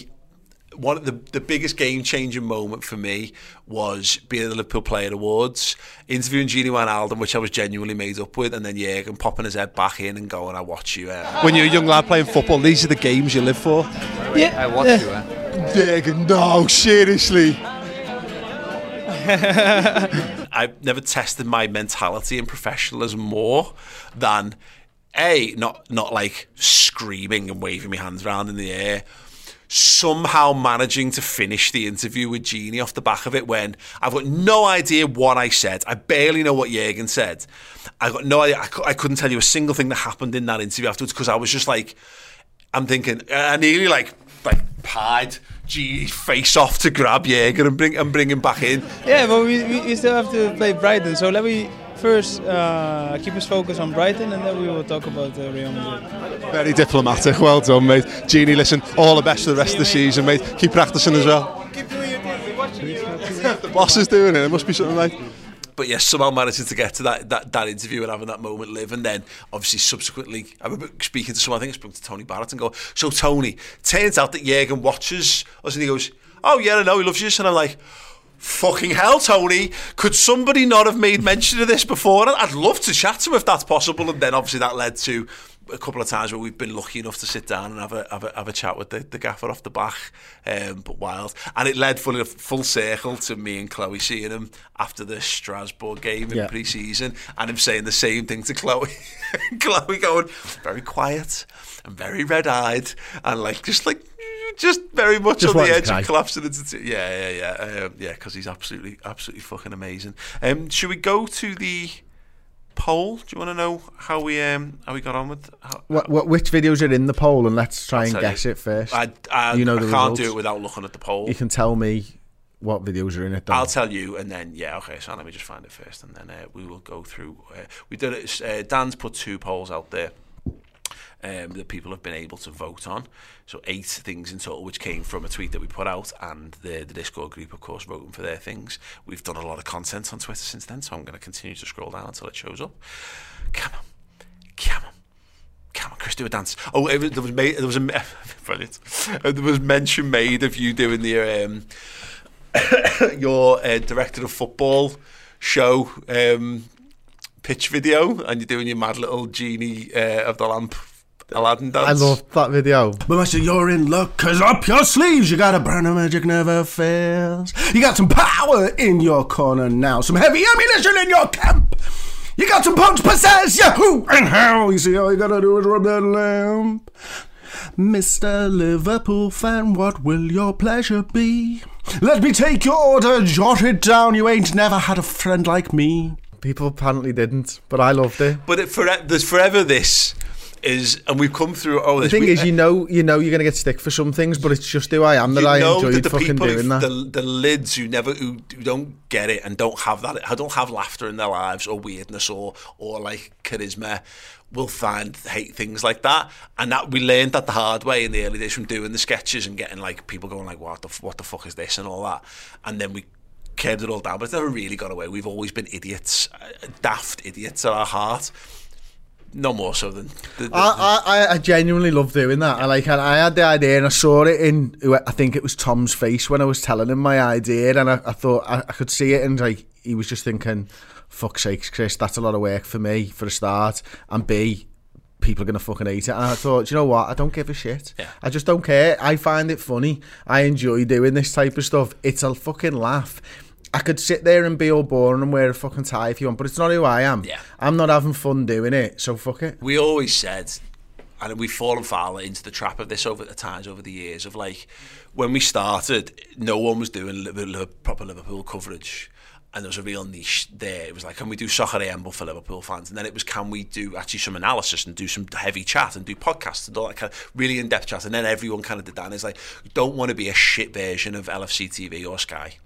one of the the biggest game changing moment for me was being at the Liverpool Player Awards, interviewing Gini Wijnaldum, which I was genuinely made up with, and then Jurgen popping his head back in and going, "I watch you." Uh, When you're a young lad playing football, these are the games you live for. Yeah. I watch you, Jurgen, no, seriously. I've never tested my mentality and professionalism more than a not not like screaming and waving my hands around in the air. Somehow managing to finish the interview with Gini off the back of it when I've got no idea what I said. I barely know what Jurgen said. I got no idea. I, I couldn't tell you a single thing that happened in that interview afterwards because I was just like, I'm thinking, uh, I nearly like like pied Gini's face off to grab Jurgen and bring and bring him back in. Yeah, but we, we still have to play Brighton. So let me first uh, keep us focused on Brighton, and then we will talk about uh, Real Madrid. Very diplomatic. Well done, mate. Gini, listen, all the best for the rest of the season, mate. Keep practicing as well. the boss is doing it. It must be something like. but yes, somehow managing to get to that, that, that interview and having that moment live. And then obviously subsequently, I remember speaking to someone, I think I spoke to Tony Barrett and go, so Tony, turns out that Jurgen watches us and he goes, oh yeah, I know, he loves you. And I'm like, fucking hell, Tony, could somebody not have made mention of this before? I'd love to chat to him if that's possible. And then obviously that led to a couple of times where we've been lucky enough to sit down and have a have a, have a chat with the, the gaffer off the back, um, but wild. And it led full full circle to me and Chloe seeing him after the Strasbourg game in Yeah. pre-season, and him saying the same thing to Chloe. Chloe going very quiet and very red-eyed, and like just like just very much Just on the edge of collapsing into t- yeah yeah yeah um, yeah because he's absolutely absolutely fucking amazing. Um, should we go to the poll? Do you want to know how we um how we got on with? How, What, what, which videos are in the poll, and let's try and guess you. it first. I, I, you know I the can't results. do it without looking at the poll. You can tell me what videos are in it. Though. I'll tell you, and then yeah, okay. So let me just find it first, and then uh, we will go through. Uh, we did it. Uh, Dan's put two polls out there um, that people have been able to vote on. So eight things in total, which came from a tweet that we put out, and the the Discord group, of course, voting for their things. We've done a lot of content on Twitter since then, so I'm going to continue to scroll down until it shows up. Come on, come on. Come on, Chris, do a dance. Oh, was, there was made, there was a brilliant. Uh, There was mention made of you doing the um, your uh, director of football show um, pitch video, and you're doing your mad little genie uh, of the lamp Aladdin I dance. love that video. But Master, you're in luck, cause up your sleeves you got a brand of magic never fails. You got some power in your corner now, some heavy ammunition in your camp. You got some punch possess Yahoo and hell. You see, all you gotta do is rub that lamp. Mr. Liverpool fan, what will your pleasure be? Let me take your order, jot it down. You ain't never had a friend like me. People apparently didn't, but I loved it. But it, for, there's forever this is, and we've come through. Oh, The thing we- is, you know, you know, you're gonna get stick for some things, but it's just who I am that I know enjoyed that the fucking people doing that. The, the lids who never who, who don't get it and don't have that who don't have laughter in their lives or weirdness or or like charisma will find hate things like that. And that we learned that the hard way in the early days from doing the sketches and getting like people going like what the what the fuck is this? and all that. And then we curbed it all down but it's never really got away. We've always been idiots uh, daft idiots at our heart no more so than the, the, I, I, I genuinely love doing that. I like, and I had the idea, and I saw it in. I think it was Tom's face when I was telling him my idea, and I, I thought I, I could see it, and like he was just thinking, "Fuck sakes, Chris, that's a lot of work for me for a start." And B, people are gonna fucking hate it. And I thought, "Do you know what? I don't give a shit. I just don't care. I find it funny. I enjoy doing this type of stuff. It's a fucking laugh." I could sit there and be all boring and wear a fucking tie if you want, but it's not who I am. Yeah. I'm not having fun doing it, so fuck it. we always said, and we've fallen foul into the trap of this over the times over the years of like when we started, no one was doing proper Liverpool coverage. And there was a real niche there. It was like, can we do soccer AM for Liverpool fans? And then it was, can we do actually some analysis and do some heavy chat and do podcasts and all that kind of really in-depth chat? And then everyone kind of did that. And it's like, don't want to be a shit version of LFC TV or Sky.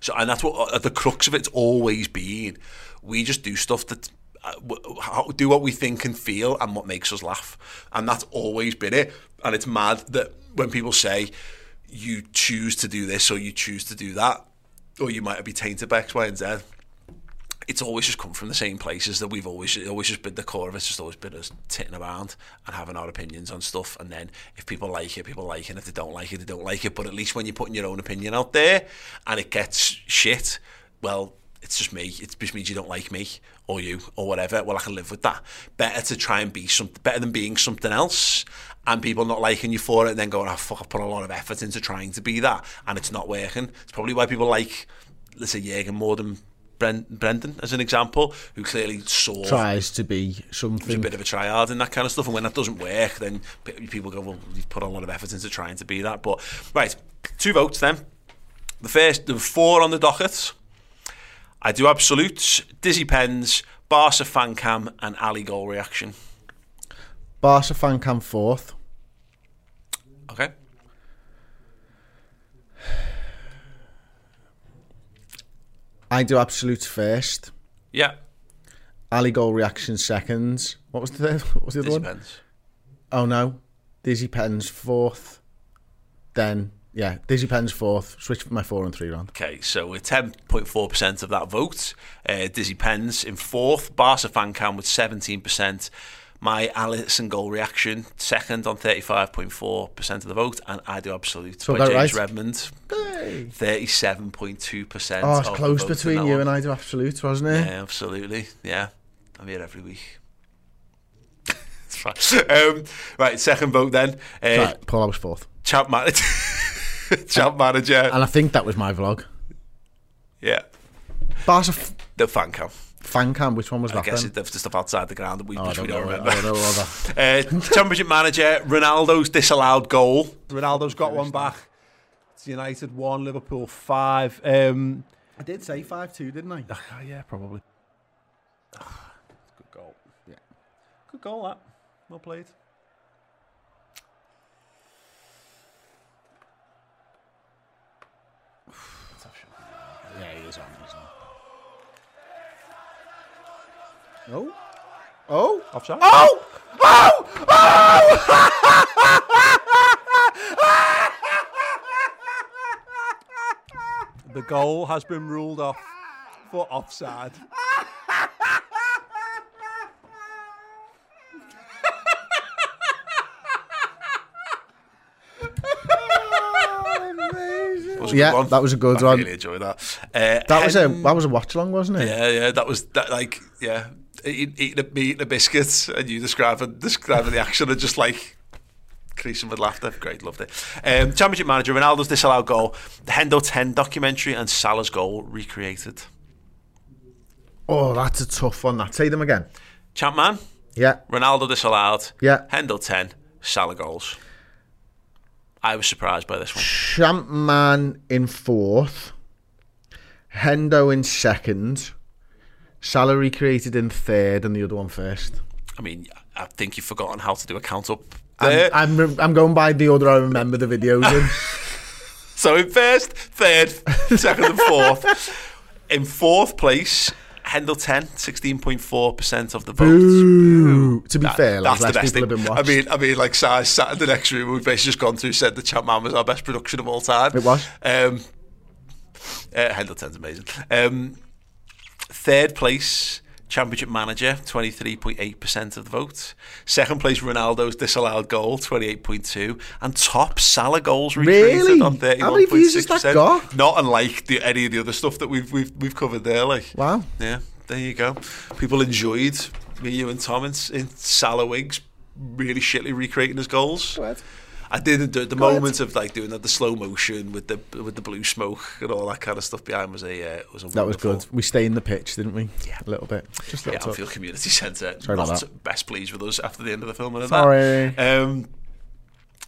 So, and that's what uh, the crux of it's always been. We just do stuff that uh, do what we think and feel and what makes us laugh, and that's always been it. And it's mad that when people say you choose to do this or you choose to do that, or you might be tainted by X, Y, and Z. it's always just come from the same places that we've always always just been the core of it's just always been us titting around and having our opinions on stuff. And then if people like it people like it. And if they don't like it they don't like it. But at least when you're putting your own opinion out there and it gets shit well it's just me. It just means you don't like me or you or whatever. Well I can live with that. Better to try and be something better than being something else and people not liking you for it and then going oh fuck I put a lot of effort into trying to be that. And it's not working. It's probably why people like let's say Jürgen more than Bren- Brendan as an example, who clearly saw Tries to be was a bit of a tryhard and that kind of stuff. And when that doesn't work, then people go, "Well, you've put a lot of effort into trying to be that." But right, two votes then. The first, there were four on the docket. I do absolutes, Dizzy Pens, Barca fan cam, and Ali goal reaction. Barca fan cam fourth. Okay. I do absolutes first. Yeah. Ali goal reaction second. What was the third? What was the other Dizzy one? Pens. Oh no, Dizzy Pens fourth. Then yeah, Dizzy Pens fourth. Switch for my four and three round. Okay, so we're 10.4% of that vote. Uh, Dizzy Pens in fourth. Barca fan cam with 17%. My Alisson goal reaction second on 35.4% of the vote. And I do absolute So by James right? Redmond. 37.2%. Oh, it's close between you and I do absolute, wasn't it? Yeah, absolutely. Yeah, I'm here every week. it's fine. Um, right, second vote then. Uh, Right, Paul, I was fourth. Champ manager. Champ manager. And I think that was my vlog. Yeah. Barca f- The fan cam. Fan cam. Which one was I that? I guess then? it's the stuff outside the ground that we, Oh, which don't don't know. remember. I don't know all that. uh, championship manager, Ronaldo's disallowed goal. Ronaldo's got one back. It's United one, Liverpool five. Um, I did say five two, didn't I? yeah, probably. Good goal. Yeah. Good goal, that. Well played. Yeah, he is on, isn't he? Oh. Oh. Offside. Oh. Oh. Oh! The goal has been ruled off for offside. That was a good Yeah, one. that was a good I one. really enjoyed that. Uh, That was a that was a watch along, wasn't it? Yeah, yeah, that was that. Like, yeah, eating, eating a, eating a biscuit, and you describing describing the action, and just like creasing with laughter. Great, loved it. Um, championship manager Ronaldo's disallowed goal, the Hendo Ten documentary, and Salah's goal recreated. Oh, that's a tough one. That say them again. Champ man, Yeah. Ronaldo disallowed. Yeah. Hendo Ten, Salah goals. I was surprised by this one. Champman in fourth. Hendo in second. Salary created in third, and the other one first. I mean, I think you've forgotten how to do a count up I'm, there. I'm, I'm going by the order I remember the videos in. So in first, third, second, and fourth. In fourth place, Hendo 10, 16.4% of the votes. Boo. To be That- fair, like, that's the best people thing. I mean, I mean, like Si sat in the next room. We've basically just gone through. Said the Champ Man was our best production of all time. It was. Um, uh, Hendo 10's amazing. Um, third place, Championship Manager, 23.8% of the vote. Second place, Ronaldo's disallowed goal, 28.2. And top, Salah goals recreated Really? on How many views has that 31.6%. got? Not unlike the, any of the other stuff that we've we've, we've covered there. Like, Wow. yeah, there you go. People enjoyed me, you, and Tom in, in Salah wigs, really shitly recreating his goals. I did the, the moment of like doing the, the slow motion with the with the blue smoke and all that kind of stuff behind was a uh, was a That was good. We stay in the pitch, didn't we? Yeah. A little bit. Just a Yeah. Anfield Community Centre. Sorry not best pleased with us after the end of the film. And Sorry. That. Um,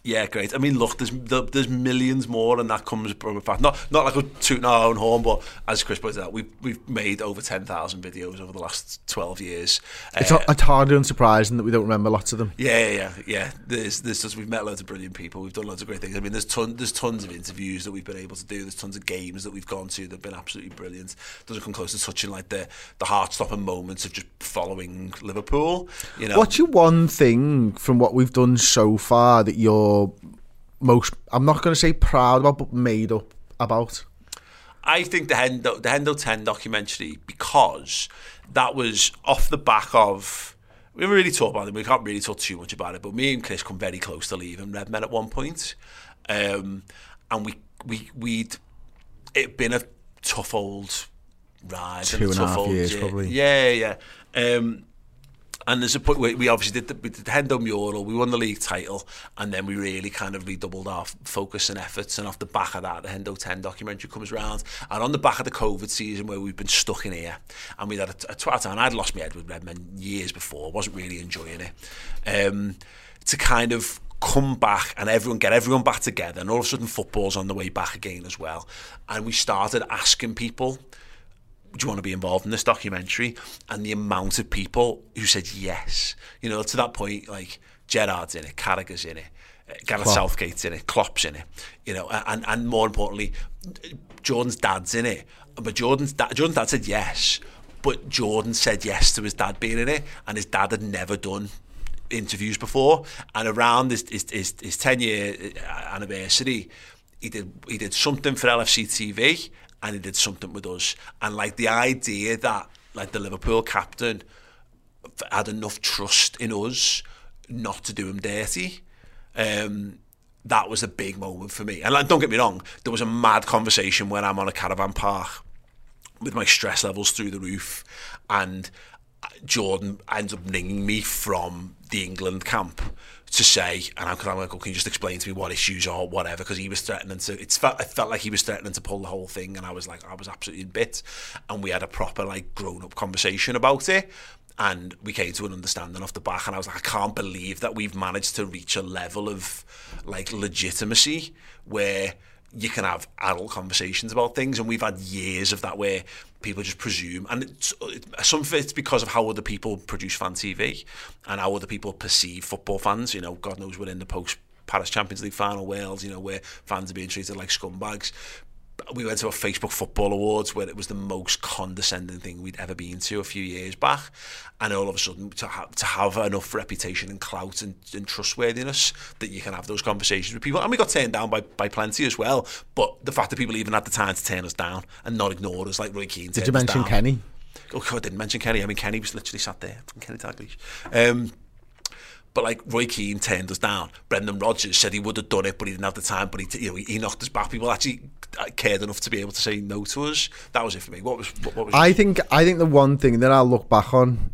yeah, great. I mean, look, there's there's millions more, and that comes from the fact not not like we're tooting our own horn, but as Chris pointed out, we've we've made over ten thousand videos over the last twelve years. It's, Uh, it's hardly unsurprising that we don't remember lots of them. yeah, yeah, yeah, yeah. There's, there's just, we've met loads of brilliant people. We've done loads of great things. I mean, there's ton, there's tons of interviews that we've been able to do. There's tons of games that we've gone to that've been absolutely brilliant. Doesn't come close to touching like the the heart stopping moments of just following Liverpool. You know, What's your one thing from what we've done so far that you're most, I'm not going to say proud about, but made up about? I think the Hendo, the Hendo 10 documentary, because that was off the back of, we haven't really talked about it, we can't really talk too much about it, but me and Chris come very close to leaving Redmen at one point. Um, and we, we, we'd, it'd been a tough old ride. Two and a tough half old years, probably. Yeah, yeah. Um, and there's a point where we obviously did the, we did the Hendo mural, we won the league title, and then we really kind of redoubled our focus and efforts. And off the back of that, the Hendo 10 documentary comes round. And on the back of the COVID season where we've been stuck in here, and we had a, a twat time, I'd lost my head with Redmen years before, wasn't really enjoying it. Um, to kind of come back and everyone get everyone back together, and all of a sudden football's on the way back again as well. And we started asking people do you want to be involved in this documentary? And the amount of people who said yes, you know, to that point, like Gerrard's in it, Carragher's in it, uh, Gareth Klopp. Southgate's in it, Klopp's in it, you know, and and more importantly, Jordan's dad's in it. But Jordan's dad, Jordan's dad said yes, but Jordan said yes to his dad being in it, and his dad had never done interviews before. And around his his, his, his 10 year uh, anniversary, he did he did something for LFC TV and he did something with us. And like the idea that like the Liverpool captain had enough trust in us not to do him dirty. Um, that was a big moment for me. And like, don't get me wrong, there was a mad conversation when I'm on a caravan park with my stress levels through the roof, and Jordan ends up ringing me from the England camp to say, and I'm, I'm like, oh, can you just explain to me what issues or whatever? Because he was threatening to. It's felt, it felt like he was threatening to pull the whole thing, and I was like, I was absolutely in bits, and we had a proper like grown up conversation about it. And we came to an understanding off the back, and I was like, I can't believe that we've managed to reach a level of like legitimacy where you can have adult conversations about things, and we've had years of that where people just presume, and it's, it, some of it's because of how other people produce fan TV and how other people perceive football fans. You know, God knows we're in the post Paris Champions League final, Wales. You know, where fans are being treated like scumbags. We went to a Facebook Football Awards where it was the most condescending thing we'd ever been to a few years back, and all of a sudden to have to have enough reputation and clout and, and trustworthiness that you can have those conversations with people, and we got turned down by, by plenty as well. But the fact that people even had the time to turn us down and not ignore us, like Roy Keane. Did you mention down. Kenny? Oh, God, I didn't mention Kenny. I mean, Kenny was literally sat there. From Kenny Dalglish. Um, but like Roy Keane turned us down. Brendan Rodgers said he would have done it, but he didn't have the time. But he, you know, he knocked us back. People actually uh, cared enough to be able to say no to us. That was it for me. What was what, what was? I think I think the one thing that I'll look back on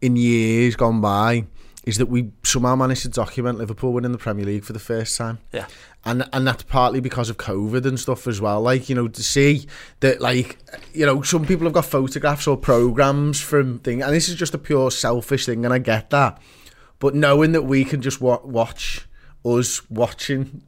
in years gone by is that we somehow managed to document Liverpool winning the Premier League for the first time. Yeah. And and that's partly because of COVID and stuff as well. Like, you know, to see that like you know, some people have got photographs or programs from thing and this is just a pure selfish thing and I get that. But knowing that we can just wa- watch us watching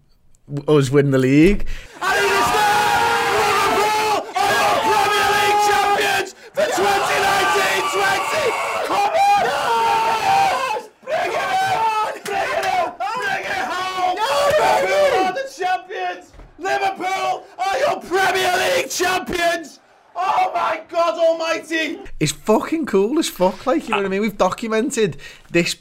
us win the league it's time! Liverpool are your Premier League champions for 2019-20. Come on! Bring it on! Bring it on! Bring it home! Liverpool are the champions! Liverpool are your Premier League champions! Oh my God Almighty! It's fucking cool as fuck. Like, you know what I mean? We've documented this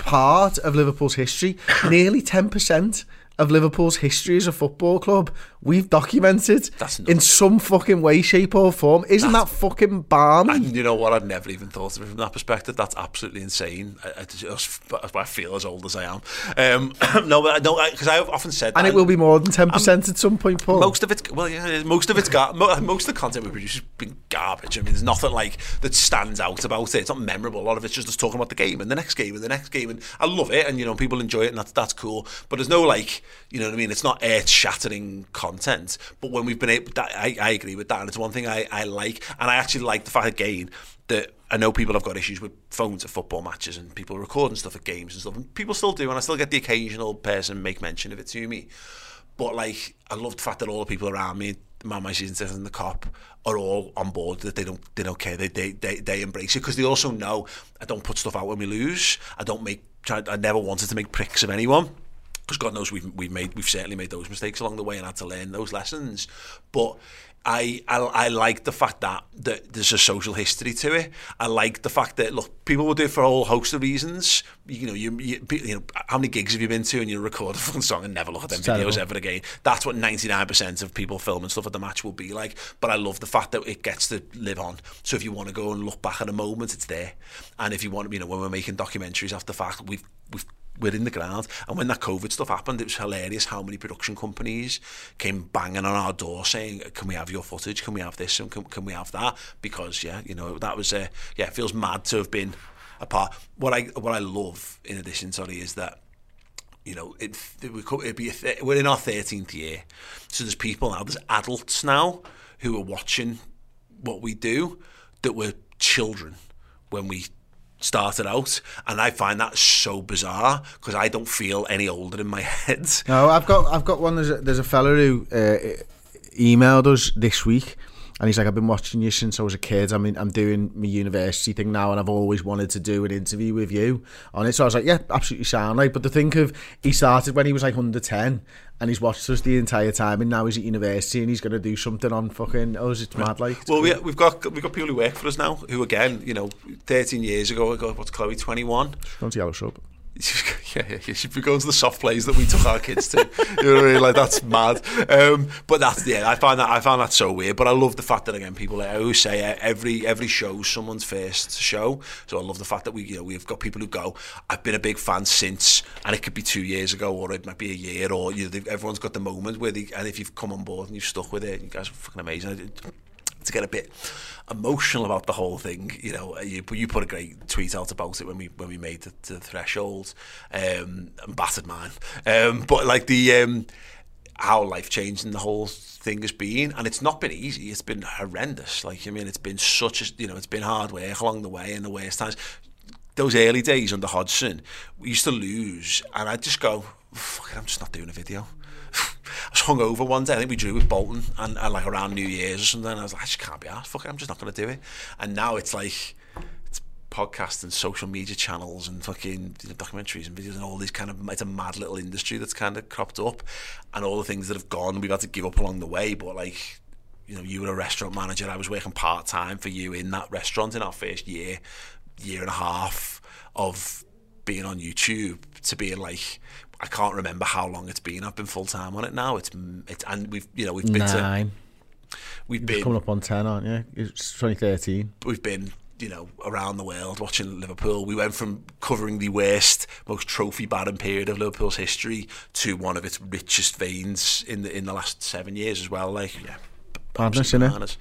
part of Liverpool's history. Nearly 10% of Liverpool's history as a football club, we've documented in some fucking way, shape, or form. Isn't that fucking balmy? And you know what? I've never even thought of it from that perspective. That's absolutely insane. I, I just I feel as old as I am. Um, no, but I don't because I've often said and it will be more than 10% at some point, Paul. Most of it, well, yeah, most of it's got most of the content we produce has been garbage. I mean, there's nothing like that stands out about it. It's not memorable. A lot of it's just us talking about the game and the next game and the next game, and I love it, and you know, people enjoy it, and that's that's cool. But there's no like, you know what I mean? It's not earth-shattering content. But when we've been able, that, I, I agree with that, and it's one thing I, I like, and I actually like the fact again that I know people have got issues with phones at football matches and people recording stuff at games and stuff, and people still do, and I still get the occasional person make mention of it to me. But like, I love the fact that all the people around me, man, my season and the Kop, are all on board. That they don't, they don't care. They, they, they, they embrace it because they also know I don't put stuff out when we lose. I don't make. I never wanted to make pricks of anyone. Because God knows we've we've made we've certainly made those mistakes along the way and had to learn those lessons. But I, I I like the fact that, that there's a social history to it. I like the fact that look, people will do it for a whole host of reasons. You, know, you, you you know how many gigs have you been to and you record a fun song and never look at them It's videos terrible. ever again. That's what 99% of people filming stuff at the match will be like. But I love the fact that it gets to live on. So if you want to go and look back at a moment, it's there. And if you want to, you know, when we're making documentaries after the fact, we've we've we're in the ground. And when that COVID stuff happened, it was hilarious how many production companies came banging on our door saying, "Can we have your footage? Can we have this? And can, can we have that?" Because yeah, you know, that was uh, yeah, it feels mad to have been a part. What I what I love in addition, sorry, is that you know, it, it would it'd be a th- we're in our 13th year. So there's people now, there's adults now who are watching what we do that were children when we started out. And I find that so bizarre because I don't feel any older in my head. No, I've got I've got one. There's a, there's a fella who uh, emailed us this week, and he's like, "I've been watching you since I was a kid. I mean, I'm doing my university thing now, and I've always wanted to do an interview with you on it." So I was like, "Yeah, absolutely sound like." But to think of, he started when he was like under ten, and he's watched us the entire time, and now he's at university, and he's going to do something on fucking. Oh, it's mad like. Well, we, we've got we've got people who work for us now who, again, you know, 13 years ago, ago what's Chloe, 21? Going to Yellow Sub. yeah, yeah, be going to the soft plays that we took our kids to. you know what I mean? Like that's mad. Um, but that's yeah, I find that I found that so weird. But I love the fact that again, people I always say every every show's someone's first show. So I love the fact that we you know we've got people who go. I've been a big fan since, and it could be two years ago, or it might be a year, or you know, everyone's got the moment where they, and if you've come on board and you've stuck with it, you guys are fucking amazing. To get a bit emotional about the whole thing. You know, you, you put a great tweet out about it when we when we made the, the threshold um, and battered mine. Um, but like the um, how life changing the whole thing has been, and it's not been easy. It's been horrendous. Like I mean, it's been such a you know, it's been hard work along the way in the worst times. Those early days under Hodgson, we used to lose, and I'd just go, "Fuck it, I'm just not doing a video." I was hungover one day. I think we drew with Bolton, and, and like around New Year's or something. I was like, I just can't be asked. Fuck it, I'm just not going to do it. And now it's like it's podcasts and social media channels and fucking you know, documentaries and videos and all these kind of. It's a mad little industry that's kind of cropped up, and all the things that have gone. We've had to give up along the way, but like. You know, you were a restaurant manager. I was working part time for you in that restaurant in our first year, year and a half of being on YouTube to being like I can't remember how long it's been. I've been full time on it now. It's it's and we've you know we've been Nine. to we've been coming up on ten, aren't you? It's 2013. we've been you know around the world watching Liverpool. We went from covering the worst, most trophy barren period of Liverpool's history to one of its richest veins in the in the last seven years as well. Like yeah, Madness, bananas.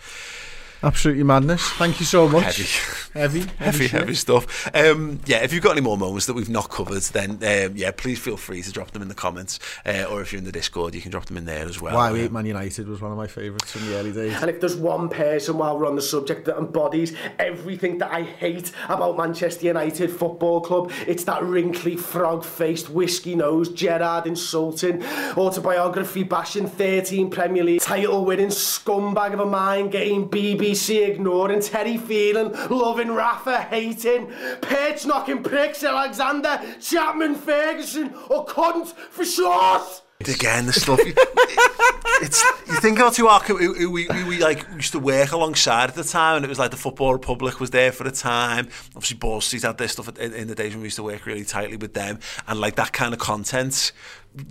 Absolutely madness. Thank you so much. Heavy. heavy, heavy, shit. heavy stuff. Um, yeah, if you've got any more moments that we've not covered, then um, yeah, please feel free to drop them in the comments, uh, or if you're in the Discord, you can drop them in there as well. Why we hate Man United was one of my favourites from the early days. And if there's one person while we're on the subject that embodies everything that I hate about Manchester United Football Club, it's that wrinkly, frog-faced, whiskey-nosed, Gerrard insulting, autobiography bashing, 13 Premier League title-winning scumbag of a mind game, BBC ignoring, Terry feeling, loving, Rafa hating, perch knocking pricks, Alexander, Chapman, Ferguson, or cunt for short. Again, the stuff. you- it's you think about who, our, who, who we, who we like used to work alongside at the time, and it was like the Football Republic was there for the time. Obviously, Ball Street had their stuff in, in the days when we used to work really tightly with them, and like that kind of content,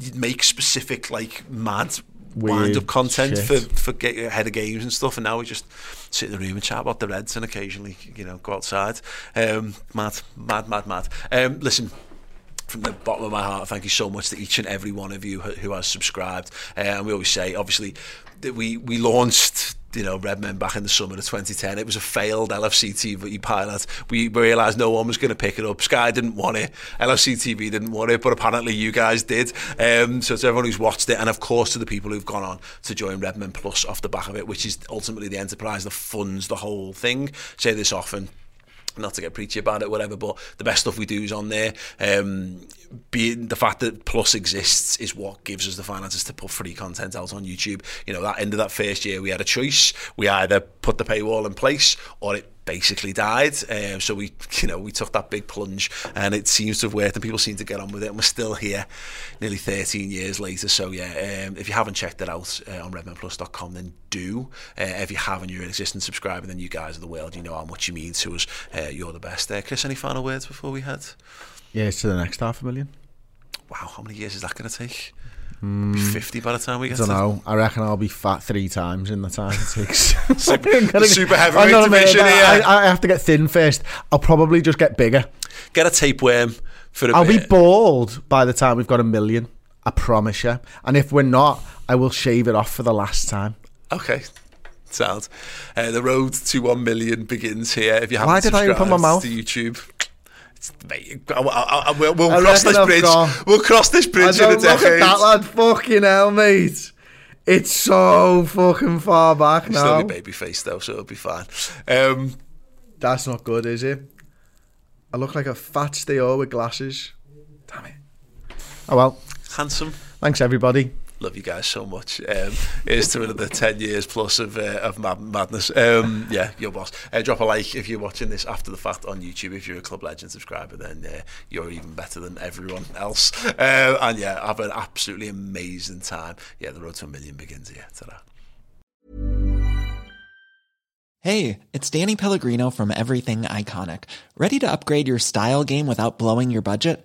you'd make specific like mad. Wind up content shit. for for get ahead of games and stuff, and now we just sit in the room and chat about the Reds and occasionally, you know, go outside. Um, mad, mad, mad, mad. Um, listen, from the bottom of my heart, thank you so much to each and every one of you who, has subscribed. Uh, and we always say, obviously, that we we launched. You know, Redmen back in the summer of 2010. It was a failed LFC TV pilot. We realised no one was going to pick it up. Sky didn't want it. LFC TV didn't want it, but apparently you guys did. Um, so to everyone who's watched it, and of course to the people who've gone on to join Redmen Plus off the back of it, which is ultimately the enterprise that funds the whole thing. Say this often not to get preachy about it, whatever, but the best stuff we do is on there. Um, being the fact that Plus exists is what gives us the finances to put free content out on YouTube. You know, that end of that first year, we had a choice. We either put the paywall in place or it basically died. Um, so we, you know, we took that big plunge, and it seems to have worked, and people seem to get on with it. And we're still here, nearly 13 years later. So yeah, um, if you haven't checked it out uh, on redmanplus.com, then do. Uh, if you haven't, you're an existing subscriber, then you guys are the world. You know how much you mean to us. Uh, you're the best. Uh, Chris, any final words before we head? Yeah, it's to the next half a million. Wow, how many years is that going to take? Mm, Be 50 by the time we get I don't to know. I reckon I'll be fat three times in the time it takes. Super- gonna- super I heavyweight know what I mean, division here. I, I have to get thin first. I'll probably just get bigger. Get a tapeworm for a I'll be bald by the time we've got a million. I promise you. And if we're not, I will shave it off for the last time. Okay. Sounds. Uh, the road to one million begins here. If you haven't Why did I open my mouth? to YouTube, it's, mate, I, I, I, we'll, we'll cross this I've bridge. gone. We'll cross this bridge in a don't look decade. at that lad. Fucking hell, mate. It's so fucking far back still now. only baby face though, so it'll be fine. Um, That's not good, is it? I look like a fat steo with glasses. Damn it. Oh well. handsome. Thanks everybody. Love you guys so much. Um, here's to another 10 years plus of uh, of mad- madness. Um, yeah, your boss. Uh, drop a like if you're watching this after the fact on YouTube. If you're a Club Legend subscriber, then uh, you're even better than everyone else. Uh, and yeah, have an absolutely amazing time. Yeah, the road to a million begins here. Ta-da. Hey, it's Danny Pellegrino from Everything Iconic. Ready to upgrade your style game without blowing your budget?